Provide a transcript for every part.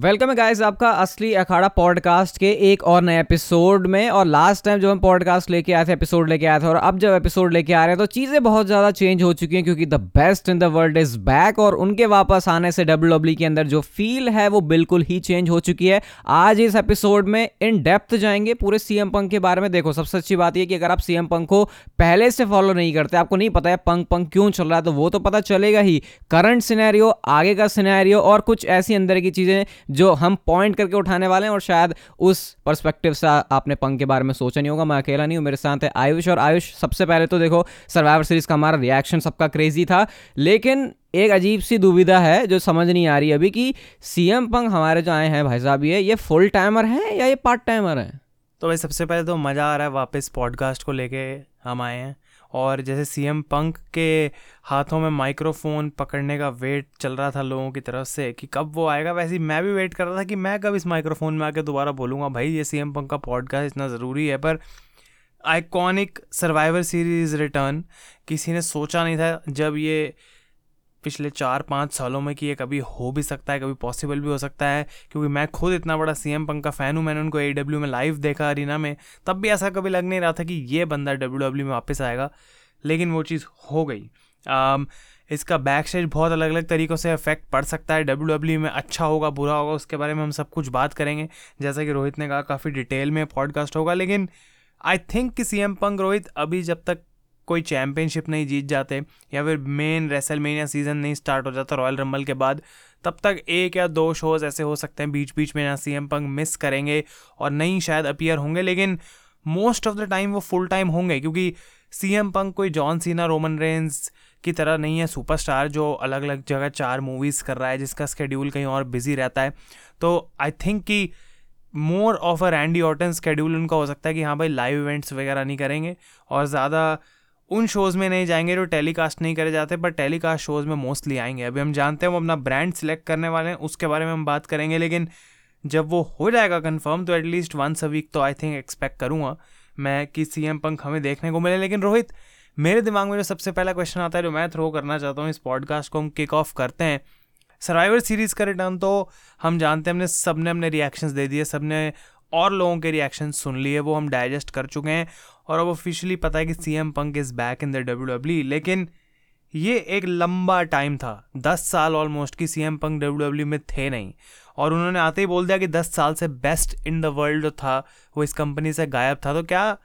Welcome है guys आपका असली अखाड़ा पॉडकास्ट के एक और नए एपिसोड में। और लास्ट टाइम जो हम पॉडकास्ट लेके आए थे एपिसोड लेके आए थे, और अब जब एपिसोड लेके आ रहे हैं तो चीज़ें बहुत ज़्यादा चेंज हो चुकी हैं, क्योंकि the best in the world is back और उनके वापस आने से डब्ल्यू डब्ल्यू के अंदर जो फील है, वो बिल्कुल ही चेंज हो चुकी है। आज इस एपिसोड में इन डेप्थ जाएँगे पूरे सीएम पंक के बारे में। देखो, सबसे अच्छी बात यह कि अगर आप सीएम पंक को पहले से फॉलो नहीं करते, आपको नहीं पता है पंक पंक क्यों चल रहा है तो वो तो पता चलेगा ही। करंट सिनेरियो आगे का सिनेरियो और कुछ ऐसी अंदर की चीज़ें जो हम पॉइंट करके उठाने वाले हैं और शायद उस परस्पेक्टिव से आपने पंख के बारे में सोचा नहीं होगा। मैं अकेला नहीं हूँ, मेरे साथ है आयुष और आयुष, सबसे पहले तो देखो सर्वाइवर सीरीज़ का हमारा रिएक्शन सबका क्रेजी था, लेकिन एक अजीब सी दुविधा है जो समझ नहीं आ रही अभी कि सीएम पंग हमारे जो आए हैं भाई साहब, ये ये फुल टाइमर हैं या ये पार्ट टाइमर हैं? तो भाई सबसे पहले तो मज़ा आ रहा है वापस पॉडकास्ट को लेके हम आए हैं। और जैसे सी एम पंक के हाथों में माइक्रोफोन पकड़ने का वेट चल रहा था लोगों की तरफ़ से कि कब वो आएगा। वैसे मैं भी वेट कर रहा था कि मैं कब इस माइक्रोफोन में आके दोबारा बोलूँगा। भाई, ये सी एम पंक का पॉडकास्ट इतना ज़रूरी है, पर आइकॉनिक सर्वाइवर सीरीज़ रिटर्न किसी ने सोचा नहीं था जब ये पिछले चार पाँच सालों में कि ये कभी हो भी सकता है कभी पॉसिबल भी हो सकता है क्योंकि मैं खुद इतना बड़ा सी एम पंक का फ़ैन हूँ मैंने उनको ए डब्ल्यू में लाइव देखा अरीना में तब भी ऐसा कभी लग नहीं रहा था कि ये बंदा डब्ल्यू डब्ल्यू में वापस आएगा लेकिन वो चीज़ हो गई। um, इसका बैक स्टेज बहुत अलग अलग तरीक़ों से इफ़ेक्ट पड़ सकता है डब्ल्यू डब्ल्यू में अच्छा होगा बुरा होगा उसके बारे में हम सब कुछ बात करेंगे जैसा कि रोहित ने कहा काफ़ी डिटेल में पॉडकास्ट होगा लेकिन आई थिंक कि सी एम पंक रोहित अभी जब तक कोई चैम्पियनशिप नहीं जीत जाते या फिर मेन रेसल या सीज़न नहीं स्टार्ट हो जाता रॉयल रंबल के बाद, तब तक एक या दो शोज़ ऐसे हो सकते हैं बीच बीच में यहाँ सी एम पंग मिस करेंगे और नहीं शायद अपियर होंगे, लेकिन मोस्ट ऑफ़ द टाइम वो फुल टाइम होंगे, क्योंकि सी एम पंग कोई जॉन सीना रोमन रेंस की तरह नहीं है सुपरस्टार जो अलग अलग जगह चार मूवीज़ कर रहा है, जिसका स्केड्यूल कहीं और बिज़ी रहता है। तो आई थिंक कि more of a Randy Orton schedule उनका हो सकता है कि हाँ भाई लाइव इवेंट्स वगैरह नहीं करेंगे और ज़्यादा उन शोज़ में नहीं जाएँगे जो टेलीकास्ट नहीं करे जाते पर टेलीकास्ट शोज़ में मोस्टली आएँगे। अभी हम जानते हैं वो अपना ब्रांड सिलेक्ट करने वाले हैं, उसके बारे में हम बात करेंगे, लेकिन जब वो हो जाएगा कंफर्म तो एटलीस्ट वंस अ वीक तो आई थिंक एक्सपेक्ट करूँगा मैं कि सी एम पंख हमें देखने को मिले। लेकिन रोहित, मेरे दिमाग में जो सबसे पहला क्वेश्चन आता है, जो मैं थ्रो करना चाहता हूँ इस पॉडकास्ट को, हम किक ऑफ़ करते हैं। सर्वाइवर सीरीज़ का रिटर्न तो हम जानते हैं हमने सबने अपने रिएक्शंस दे दिए सबने और लोगों के रिएक्शन सुन लिए, वो हम डाइजेस्ट कर चुके हैं और अब ऑफिशियली पता है कि C M Punk is back in the W W लेकिन ये एक लंबा टाइम था। दस साल ऑलमोस्ट कि C M Punk W W में थे नहीं। और उन्होंने आते ही बोल दिया कि दस साल से बेस्ट इन द वर्ल्ड जो था, वो इस कंपनी से गायब था। तो क्या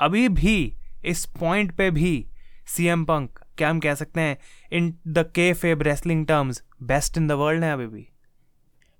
अभी भी, इस पॉइंट पे भी सी एम पंक क्या हम कह सकते हैं in the kayfabe wrestling terms best in the world है अभी भी?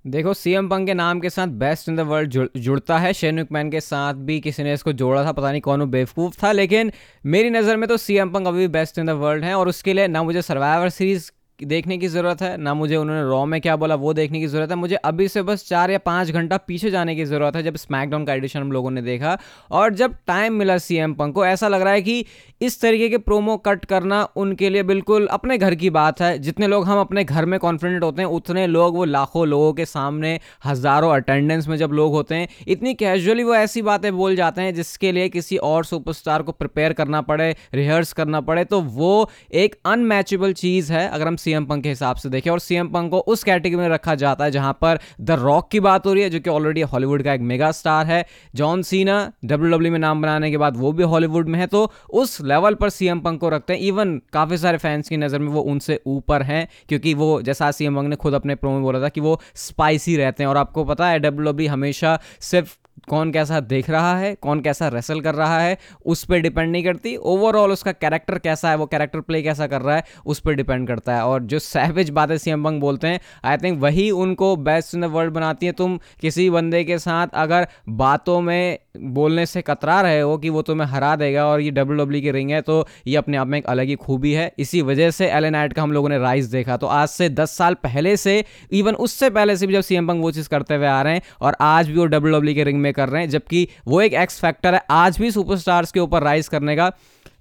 देखो सीएम पंक के नाम के साथ बेस्ट इन द वर्ल्ड जुड़ता है। शेन मैन के साथ भी किसी ने इसको जोड़ा था, पता नहीं कौन बेवकूफ़ था, लेकिन मेरी नज़र में तो सीएम पंक अभी भी बेस्ट इन द वर्ल्ड है और उसके लिए ना मुझे सर्वाइवर सीरीज़ देखने की ज़रूरत है, ना मुझे उन्होंने रॉ में क्या बोला, वो देखने की ज़रूरत है। मुझे अभी से बस चार या पाँच घंटा पीछे जाने की ज़रूरत है, जब स्मैकडाउन का एडिशन हम लोगों ने देखा और जब टाइम मिला सी एम पंक को, ऐसा लग रहा है कि इस तरीके के प्रोमो कट करना उनके लिए बिल्कुल अपने घर की बात है। जितने लोग हम अपने घर में कॉन्फिडेंट होते हैं, उतने लोग वो लाखों लोगों के सामने, हज़ारों अटेंडेंस में जब लोग होते हैं, इतनी कैजुअली वो ऐसी बातें बोल जाते हैं जिसके लिए किसी और सुपरस्टार को प्रिपेयर करना पड़े रिहर्स करना पड़े। तो वो एक अनमैचेबल चीज़ है, अगर हम सीएम पंक के हिसाब से देखें और सीएम पंक को उस कैटेगरी में रखा जाता है जहाँ पर द रॉक की बात हो रही है, जो कि ऑलरेडी हॉलीवुड का एक मेगा स्टार है। जॉन सीना डब्ल्यू में नाम बनाने के बाद वो भी हॉलीवुड में है तो उस लेवल पर सीएम पंक को रखते हैं। इवन काफ़ी सारे फैंस की नज़र में वो उनसे ऊपर हैं, क्योंकि वो, जैसा सीएम पंक ने खुद अपने प्रोमो में बोला था कि वो स्पाइसी रहते हैं। और आपको पता है डब्ल्यू डब्ल्यू हमेशा सिर्फ़ कौन कैसा देख रहा है, कौन कैसा रेसल कर रहा है, उस पर डिपेंड नहीं करती। ओवरऑल उसका कैरेक्टर कैसा है, वो कैरेक्टर प्ले कैसा कर रहा है, उस पर डिपेंड करता है। और जो सैवेज बातें सीएम बंग बोलते हैं आई थिंक वही उनको बेस्ट इन द वर्ल्ड बनाती है। तुम किसी बंदे के साथ अगर बातों में बोलने से कतरा रहे हो कि वो तुम्हें हरा देगा और ये डब्ल्यू डब्ल्यू की रिंग है तो ये अपने आप में एक अलग ही खूबी है। इसी वजह से एल एन का हम लोगों ने राइज देखा। तो आज से दस साल पहले से इवन उससे पहले से भी जब सीएम पंग वो चीज़ करते हुए आ रहे हैं, और आज भी वो डब्ल्यू डब्ल्यू की रिंग में कर रहे हैं, जबकि वो एक एक्स फैक्टर है। आज भी सुपरस्टार्स के ऊपर राइज करने का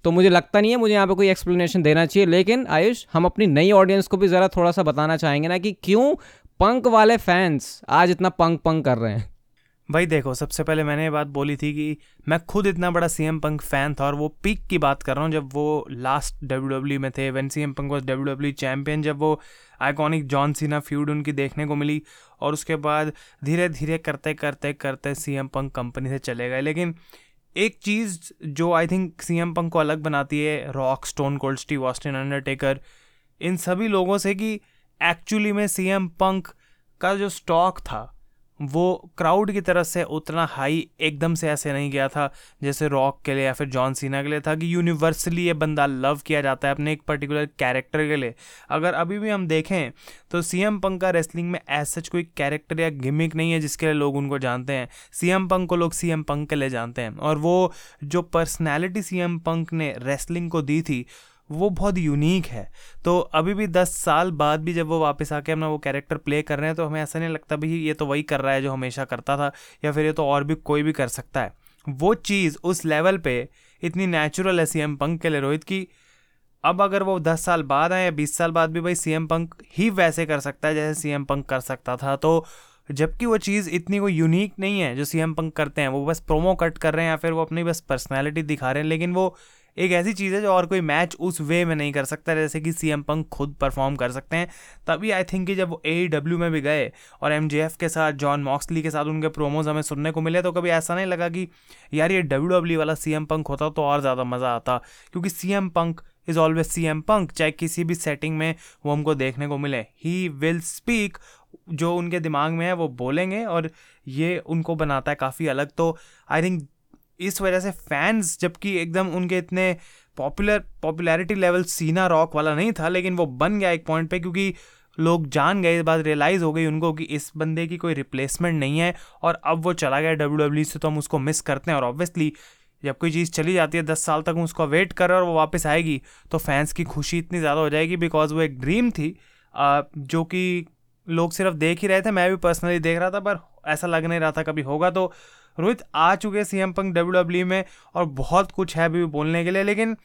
तो मुझे लगता नहीं है, मुझे यहाँ पे कोई एक्सप्लेनेशन देना चाहिए। लेकिन आयुष, हम अपनी नई ऑडियंस को भी ज़रा थोड़ा सा बताना चाहेंगे ना कि क्यों पंक वाले फैंस आज इतना पंक पंक कर रहे हैं? भाई देखो, सबसे पहले मैंने ये बात बोली थी कि मैं खुद इतना बड़ा सी एम पंक फ़ैन था और वो पीक की बात कर रहा हूँ जब वो लास्ट डब्ल्यू डब्ल्यू में थे one C M Punk was W W champion जब वो आइकॉनिक जॉन सीना फ्यूड उनकी देखने को मिली और उसके बाद धीरे धीरे करते करते करते सी एम पंक कंपनी से चले गए। लेकिन एक चीज़ जो I think C M Punk को अलग बनाती है Rock Stone Cold Steve Austin Undertaker इन सभी लोगों से कि एक्चुअली में सी एम पंक का जो स्टॉक था वो क्राउड की तरफ़ से उतना हाई एकदम से ऐसे नहीं गया था, जैसे रॉक के लिए या फिर जॉन सीना के लिए था कि यूनिवर्सली ये बंदा लव किया जाता है अपने एक पर्टिकुलर कैरेक्टर के लिए। अगर अभी भी हम देखें तो सी एम पंक का रेसलिंग में ऐसा सच कोई कैरेक्टर या गिमिक नहीं है जिसके लिए लोग उनको जानते हैं। सी एम पंक को लोग सी एम पंक के लिए जानते हैं। और वो जो पर्सनैलिटी सी एम पंक ने रेसलिंग को दी थी वो बहुत यूनिक है। तो अभी भी दस साल बाद भी जब वो वापस आके अपना वो कैरेक्टर प्ले कर रहे हैं तो हमें ऐसा नहीं लगता भाई ये तो वही कर रहा है जो हमेशा करता था, या फिर ये तो और भी कोई भी कर सकता है। वो चीज़ उस लेवल पे इतनी नेचुरल है सी एम पंक के लिए रोहित की। अब अगर वो दस साल बाद आए या बीस साल बाद भी भाई सी एम पंक ही वैसे कर सकता है जैसे सी एम पंक कर सकता था तो जबकि वो चीज़ इतनी कोई यूनिक नहीं है जो सी एम पंक करते हैं। वो बस प्रोमो कट कर रहे हैं या फिर वो अपनी बस पर्सनैलिटी दिखा रहे हैं, लेकिन वो एक ऐसी चीज़ है जो और कोई मैच उस वे में नहीं कर सकता, जैसे कि सी एम पंक खुद परफॉर्म कर सकते हैं। तभी आई थिंक कि जब वो ए डब्ल्यू e में भी गए और एम जे एफ़ के साथ जॉन मॉक्सली के साथ उनके प्रोमोज हमें सुनने को मिले तो कभी ऐसा नहीं लगा कि यार ये डब्ल्यू डब्ल्यू e वाला सी एम पंक होता तो और ज़्यादा मज़ा आता। क्योंकि C M Punk is always C M Punk चाहे किसी भी सेटिंग में वो हमको देखने को मिले। ही विल स्पीक जो उनके दिमाग में है, वो बोलेंगे और ये उनको बनाता है काफ़ी अलग। तो आई थिंक इस वजह से फैंस जबकि एकदम उनके इतने popular popularity level Cena Rock वाला नहीं था, लेकिन वो बन गया एक पॉइंट पे, क्योंकि लोग जान गए, इस बात रियलाइज़ हो गई उनको कि इस बंदे की कोई रिप्लेसमेंट नहीं है, और अब वो चला गया डब्ल्यू डब्ल्यू e से तो हम उसको मिस करते हैं। और ऑब्वियसली जब कोई चीज़ चली जाती है, दस साल तक हम उसको वेट कर रहे और वो वापस आएगी तो फैंस की खुशी इतनी ज़्यादा हो जाएगी बिकॉज़ वो एक ड्रीम थी जो कि लोग सिर्फ़ देख ही रहे थे, मैं भी पर्सनली देख रहा था, पर ऐसा लग नहीं रहा था कभी होगा तो रोहित आ चुके C M Punk W W में और बहुत कुछ है अभी बोलने के लिए, लेकिन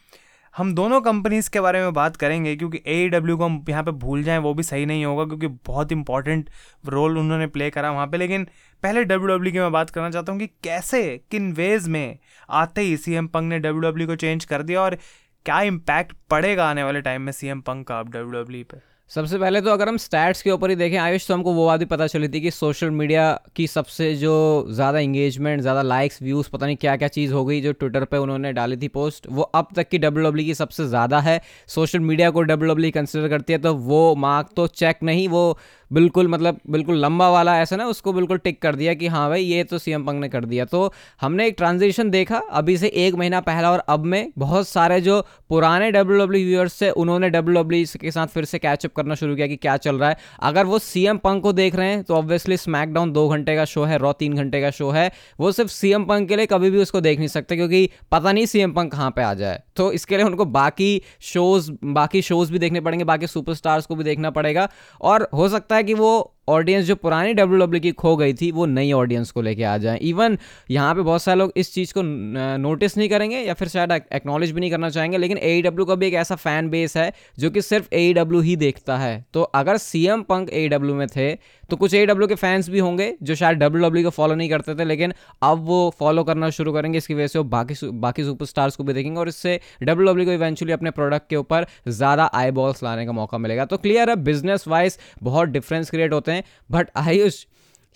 हम दोनों कंपनीज़ के बारे में बात करेंगे, क्योंकि ए डब्ल्यू e को हम यहाँ पे भूल जाएँ, वो भी सही नहीं होगा, क्योंकि बहुत इंपॉर्टेंट रोल उन्होंने प्ले करा वहाँ पे। लेकिन पहले डब्ल्यू डब्ल्यू e की मैं बात करना चाहता हूँ कि कैसे, किन वेज में आते ही सी एम पंक ने डब्ल्यू डब्ल्यू e को चेंज कर दिया और क्या इम्पैक्ट पड़ेगा आने वाले टाइम में सी एम पंक का अब डब्ल्यू डब्ल्यू पे? सबसे पहले तो अगर हम स्टैट्स के ऊपर ही देखें, आयुष तो हमको वो बात भी पता चली थी कि सोशल मीडिया की सबसे जो ज़्यादा इंगेजमेंट ज़्यादा लाइक्स व्यूज़ पता नहीं क्या क्या चीज़ हो गई जो ट्विटर पे उन्होंने डाली थी पोस्ट वो अब तक की डब्ल्यू डब्ल्यू की सबसे ज़्यादा है। सोशल मीडिया को डब्ल्यू डब्ल्यू कंसिडर करती है तो वो मार्क तो चेक नहीं, वो बिल्कुल मतलब बिल्कुल लंबा वाला ऐसा ना, उसको बिल्कुल टिक कर दिया कि हाँ भाई, ये तो सीएम पंक ने कर दिया। तो हमने एक ट्रांजिशन देखा, अभी से एक महीना पहला और अब में बहुत सारे जो पुराने डब्ल्यू डब्ल्यू व्यूअर्स से, उन्होंने डब्ल्यू डब्ल्यू के साथ फिर से कैचअप करना शुरू किया कि क्या चल रहा है। अगर वो सीएम पंक को देख रहे हैं तो ऑब्वियसली स्मैकडाउन दो घंटे का शो है रॉ तीन घंटे का शो है। वो सिर्फ़ सीएम पंक के लिए कभी भी उसको देख नहीं सकते, क्योंकि पता नहीं सीएम पंक कहाँ पे आ जाए। तो इसके लिए उनको बाकी शोज़ बाकी शोज़ भी देखने पड़ेंगे, बाकी सुपरस्टार्स को भी देखना पड़ेगा। और हो सकता है कि वो ऑडियंस जो पुरानी डब्ल्यू डब्ल्यू की खो गई थी, वो नई ऑडियंस को लेके आ जाए। इवन यहाँ पे बहुत सारे लोग इस चीज़ को नोटिस नहीं करेंगे या फिर शायद एक्नॉलेज भी नहीं करना चाहेंगे, लेकिन ए e का भी एक ऐसा फ़ैन बेस है जो कि सिर्फ़ ए e ही देखता है। तो अगर C M Punk A W में थे तो कुछ ए डब्ल्यू के फैंस भी होंगे जो शायद डब्ल्यू डब्ल्यू को फॉलो नहीं करते थे, लेकिन अब वो फॉलो करना शुरू करेंगे। इसकी वजह से वो बाकी बाकी सुपरस्टार्स को भी देखेंगे और इससे डब्ल्यू को इवेंचुअली अपने प्रोडक्ट के ऊपर ज़्यादा आई बॉल्स लाने का मौका मिलेगा। तो क्लियर है बिज़नेस वाइज बहुत डिफरेंस क्रिएट होते हैं। बट आयुष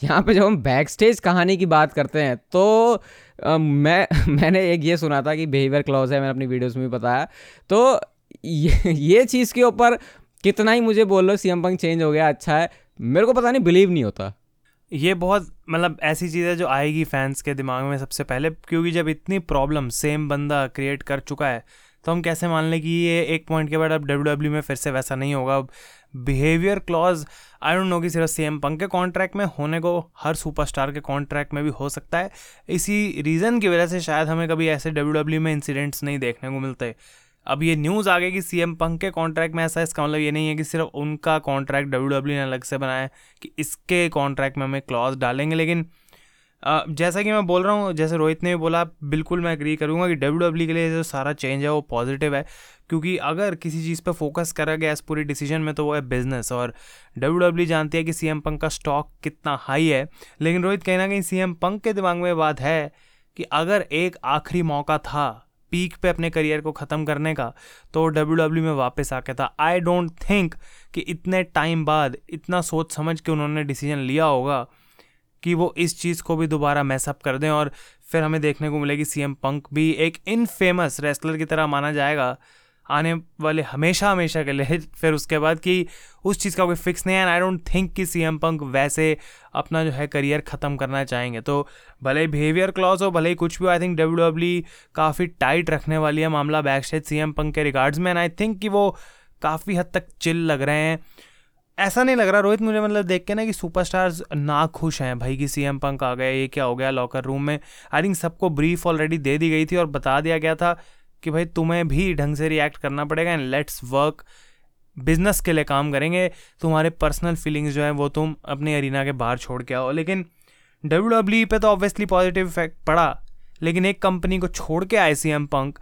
यहाँ पे जब हम बैक स्टेज कहानी की बात करते हैं तो आ, मैं मैंने एक ये सुना था कि बिहेवियर क्लॉज है मैंने अपनी वीडियोस में भी बताया। तो ये ये चीज़ के ऊपर कितना ही मुझे बोल लो सीएम पंक चेंज हो गया अच्छा है मेरे को पता नहीं बिलीव नहीं होता। ये बहुत मतलब ऐसी चीज़ है जो आएगी फैंस के दिमाग में सबसे पहले क्योंकि जब इतनी प्रॉब्लम सेम बंदा क्रिएट कर चुका है तो हम कैसे मान लें कि ये एक पॉइंट के बाद अब डब्ल्यू डब्ल्यू में फिर से वैसा नहीं होगा अब behaviour clause. I don't know कि सिर्फ़ सेम पंक के कॉन्ट्रैक्ट में होने को हर सुपरस्टार के कॉन्ट्रैक्ट में भी हो सकता है। इसी रीज़न की वजह से शायद हमें कभी ऐसे डब्ल्यू डब्ल्यू में इंसिडेंट्स नहीं देखने को मिलते। अब ये न्यूज़ आ गई कि सी एम पंक के कॉन्ट्रैक्ट में ऐसा इसका मतलब ये नहीं है कि सिर्फ़ उनका कॉन्ट्रैक्ट डब्ल्यू डब्ल्यू ने अलग से बनाया कि इसके कॉन्ट्रैक्ट में हमें क्लॉज डालेंगे, लेकिन जैसा कि मैं बोल रहा हूँ, जैसे रोहित ने भी बोला, बिल्कुल मैं एग्री करूँगा कि डब्ल्यू के लिए जो सारा चेंज है वो पॉजिटिव है, क्योंकि अगर किसी चीज़ पे फोकस करा गया इस पूरी डिसीज़न में तो वो है बिज़नेस और डब्ल्यू डब्ल्यू जानती है कि सी पंक का स्टॉक कितना हाई है, लेकिन रोहित कहीं ना कहीं सी पंक के दिमाग में बात है कि अगर एक आखिरी मौका था पीक पे अपने करियर को ख़त्म करने का तो डब्ल्यू डब्ल्यू में वापस आके था। आई डोंट थिंक कि इतने टाइम बाद, इतना सोच समझ के उन्होंने डिसीज़न लिया होगा कि वो इस चीज़ को भी दोबारा मैसअप कर दें और फिर हमें देखने को मिलेगी सी एम पंक भी एक इनफेमस रेस्लर की तरह माना जाएगा। आने वाले हमेशा हमेशा के लिए, फिर उसके बाद कि उस चीज़ का कोई फिक्स नहीं है एंड आई डोंट थिंक कि सी एम पंक वैसे अपना जो है करियर ख़त्म करना चाहेंगे। तो भले ही बिहेवियर क्लॉज हो, भले ही कुछ भी आई थिंक डब्ल्यू डब्ल्यू काफ़ी टाइट रखने वाली है मामला back stage C M Punk के रिगार्ड्स में एंड आई थिंक कि वो काफ़ी हद तक चिल लग रहे हैं। ऐसा नहीं लग रहा, रोहित मुझे मतलब देख के ना कि सुपरस्टार्स ना खुश हैं। भाई कि सीएम पंक आ गया, ये क्या हो गया लॉकर रूम में? आई थिंक सबको ब्रीफ ऑलरेडी दे दी गई थी और बता दिया गया था कि भाई तुम्हें भी ढंग से रिएक्ट करना पड़ेगा एंड लेट्स वर्क बिज़नेस के लिए काम करेंगे। तुम्हारे पर्सनल फीलिंग्स जो है, वो तुम अपने अरीना के बाहर छोड़ के आओ। लेकिन डब्ल्यू डब्ल्यू पे तो ऑब्वियसली पॉजिटिव इफ़ेक्ट पड़ा, लेकिन एक कंपनी को छोड़ के आए सी एम पंक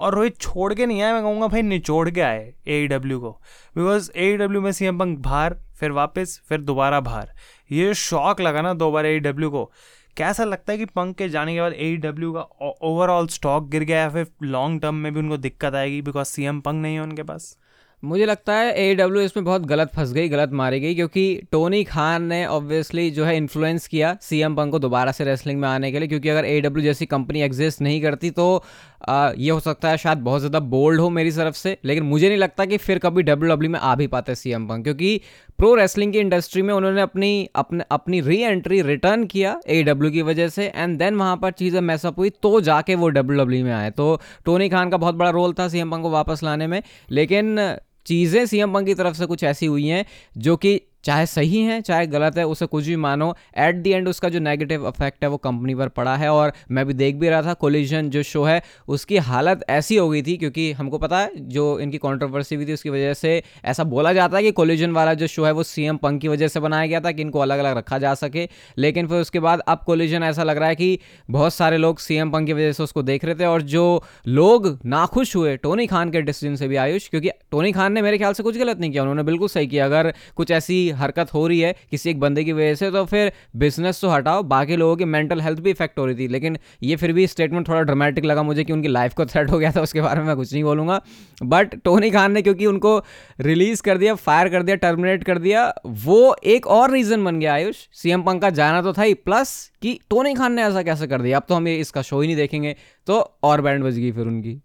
और रोहित छोड़ के नहीं आया मैं कहूँगा भाई निचोड़ के आए ए डब्ल्यू को। बिकॉज़ ए डब्ल्यू में सी एम पंक बाहर, फिर वापस, फिर दोबारा बाहर। ये शौक लगा ना दो बार ए डब्ल्यू को। कैसा लगता है कि पंक के जाने के बाद ए डब्ल्यू का ओवरऑल स्टॉक गिर गया या फिर लॉन्ग टर्म में भी उनको दिक्कत आएगी बिकॉज़ सी एम पंक नहीं है उनके पास? मुझे लगता है ए डब्ल्यू इसमें बहुत गलत फंस गई, गलत मारी गई, क्योंकि टोनी खान ने ऑब्वियसली जो है इन्फ्लुएंस किया सी एम पंक को दोबारा से रेसलिंग में आने के लिए, क्योंकि अगर ए डब्ल्यू जैसी कंपनी एग्जिस्ट नहीं करती तो आ, ये हो सकता है शायद बहुत ज़्यादा बोल्ड हो मेरी तरफ़ से लेकिन मुझे नहीं लगता कि फिर कभी डब्ल्यू डब्ल्यू में आ भी पाते सी एम पंक क्योंकि प्रो रेसलिंग की इंडस्ट्री में उन्होंने अपनी अपने अपनी री एंट्री रिटर्न किया ए डब्ल्यू की वजह से एंड देन वहाँ पर चीज़ें मैसअप हुई तो जाके वो डब्ल्यू डब्ल्यू में आए। तो टोनी खान का बहुत बड़ा रोल था सी एम पंक को वापस लाने में लेकिन चीज़ें सीएम पंक की तरफ़ से कुछ ऐसी हुई हैं जो कि चाहे सही है, चाहे गलत है, उसे कुछ भी मानो। एट दी एंड उसका जो नेगेटिव इफ़ेक्ट है, वो कंपनी पर पड़ा है और मैं भी देख भी रहा था कोलिजन जो शो है, उसकी हालत ऐसी हो गई थी क्योंकि हमको पता है, जो इनकी कॉन्ट्रोवर्सी भी थी, उसकी वजह से ऐसा बोला जाता है कि कोलिजन वाला जो शो है, वो सी एम पंक की वजह से बनाया गया था कि इनको अलग अलग रखा जा सके। लेकिन फिर उसके बाद अब कोलिजन ऐसा लग रहा है कि बहुत सारे लोग सी एम पंक की वजह से उसको देख रहे थे और जो लोग नाखुश हुए टोनी खान के डिसीज़न से भी आयुष, क्योंकि टोनी खान ने मेरे ख्याल से कुछ गलत नहीं किया, उन्होंने बिल्कुल सही किया। अगर कुछ ऐसी हरकत हो रही है किसी एक बंदे की वजह से तो फिर बिज़नेस तो हटाओ, बाकी लोगों की मेंटल हेल्थ भी इफ़ेक्ट हो रही थी। लेकिन ये फिर भी स्टेटमेंट थोड़ा ड्रामेटिक लगा मुझे कि उनकी लाइफ को थ्रेट हो गया था, उसके बारे में मैं कुछ नहीं बोलूँगा। बट टोनी खान ने क्योंकि उनको रिलीज़ कर दिया फायर कर दिया टर्मिनेट कर दिया, वो एक और रीज़न बन गया आयुष। सीएम पंक का जाना तो था ही प्लस कि टोनी खान ने ऐसा कैसे कर दिया? अब तो हम ये इसका शो ही नहीं देखेंगे तो और बैंड बज गई फिर उनकी।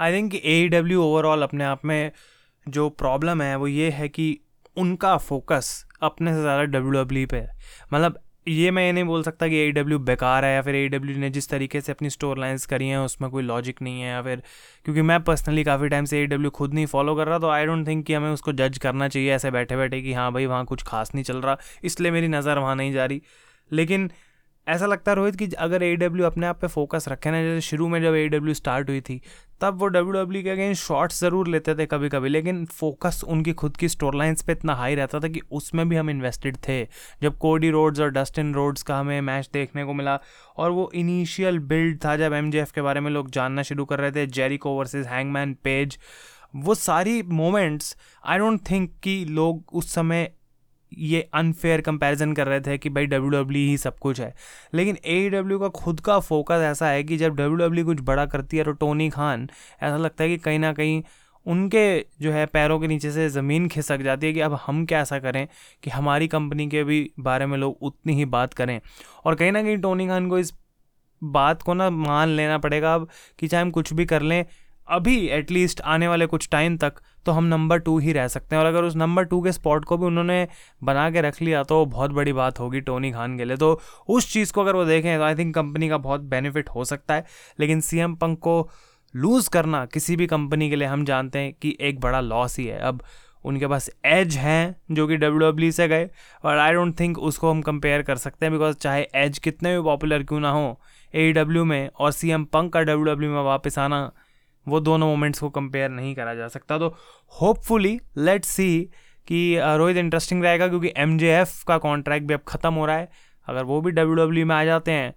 I think A W overall अपने आप में जो प्रॉब्लम है, वो ये है कि उनका फोकस अपने से ज़्यादा डब्ल्यू डब्ल्यू पे है। मतलब ये मैं ये नहीं बोल सकता कि ए डब्ल्यू बेकार है या फिर ए डब्ल्यू ने जिस तरीके से अपनी स्टोर लाइन्स करी हैं, उसमें कोई लॉजिक नहीं है या फिर क्योंकि मैं पर्सनली काफ़ी टाइम से ए डब्ल्यू खुद नहीं फॉलो कर रहा तो आई डोंट थिंक कि हमें उसको जज करना चाहिए ऐसे बैठे बैठे कि हाँ भाई वहाँ कुछ खास नहीं चल रहा, इसलिए मेरी नज़र वहाँ नहीं जा रही। लेकिन ऐसा लगता है रोहित कि अगर ए डब्ल्यू अपने आप पे फोकस रखे ना, जैसे शुरू में जब ए डब्ल्यू स्टार्ट हुई थी तब वो डब्ल्यू डब्ल्यू के अगेंस्ट शॉर्ट्स ज़रूर लेते थे कभी कभी लेकिन फोकस उनकी खुद की स्टोर लाइन्स पे इतना हाई रहता था कि उसमें भी हम इन्वेस्टेड थे। जब कोडी रोड्स और डस्टिन रोड्स का हमें मैच देखने को मिला और वो इनिशियल बिल्ड था जब एम के बारे में लोग जानना शुरू कर रहे थे जेरिको वर्सेज हैंगमैन पेज वो सारी मोमेंट्स आई डोंट थिंक कि लोग उस समय ये अनफेयर कंपैरिजन कर रहे थे कि भाई डब्ल्यू डब्ल्यू ही सब कुछ है। लेकिन ए डब्ल्यू का खुद का फोकस ऐसा है कि जब डब्ल्यू डब्ल्यू कुछ बड़ा करती है तो टोनी खान ऐसा लगता है कि कहीं ना कहीं उनके जो है पैरों के नीचे से ज़मीन खिसक जाती है कि अब हम क्या ऐसा करें कि हमारी कंपनी के भी बारे में लोग उतनी ही बात करें। और कहीं ना कहीं टोनी खान को इस बात को ना मान लेना पड़ेगा अब कि चाहे हम कुछ भी कर लें अभी एटलीस्ट आने वाले कुछ टाइम तक तो हम नंबर टू ही रह सकते हैं। और अगर उस नंबर टू के स्पॉट को भी उन्होंने बना के रख लिया तो बहुत बड़ी बात होगी टोनी खान के लिए। तो उस चीज़ को अगर वो देखें तो आई थिंक कंपनी का बहुत बेनिफिट हो सकता है। लेकिन सी एम पंक को लूज़ करना किसी भी कंपनी के लिए हम जानते हैं कि एक बड़ा लॉस ही है। अब उनके पास एज हैं जो कि डब्ल्यू डब्ल्यू से गए और आई डोंट थिंक उसको हम कंपेयर कर सकते हैं बिकॉज़ चाहे एज कितने भी पॉपुलर क्यों ना हो ए में और सी एम पंक का डब्ल्यू डब्ल्यू में वापस आना वो दोनों मोमेंट्स को कंपेयर नहीं करा जा सकता। तो होपफुली लेट्स सी कि रोहित इंटरेस्टिंग रहेगा क्योंकि एमजेएफ का कॉन्ट्रैक्ट भी अब ख़त्म हो रहा है। अगर वो भी डब्ल्यू में आ जाते हैं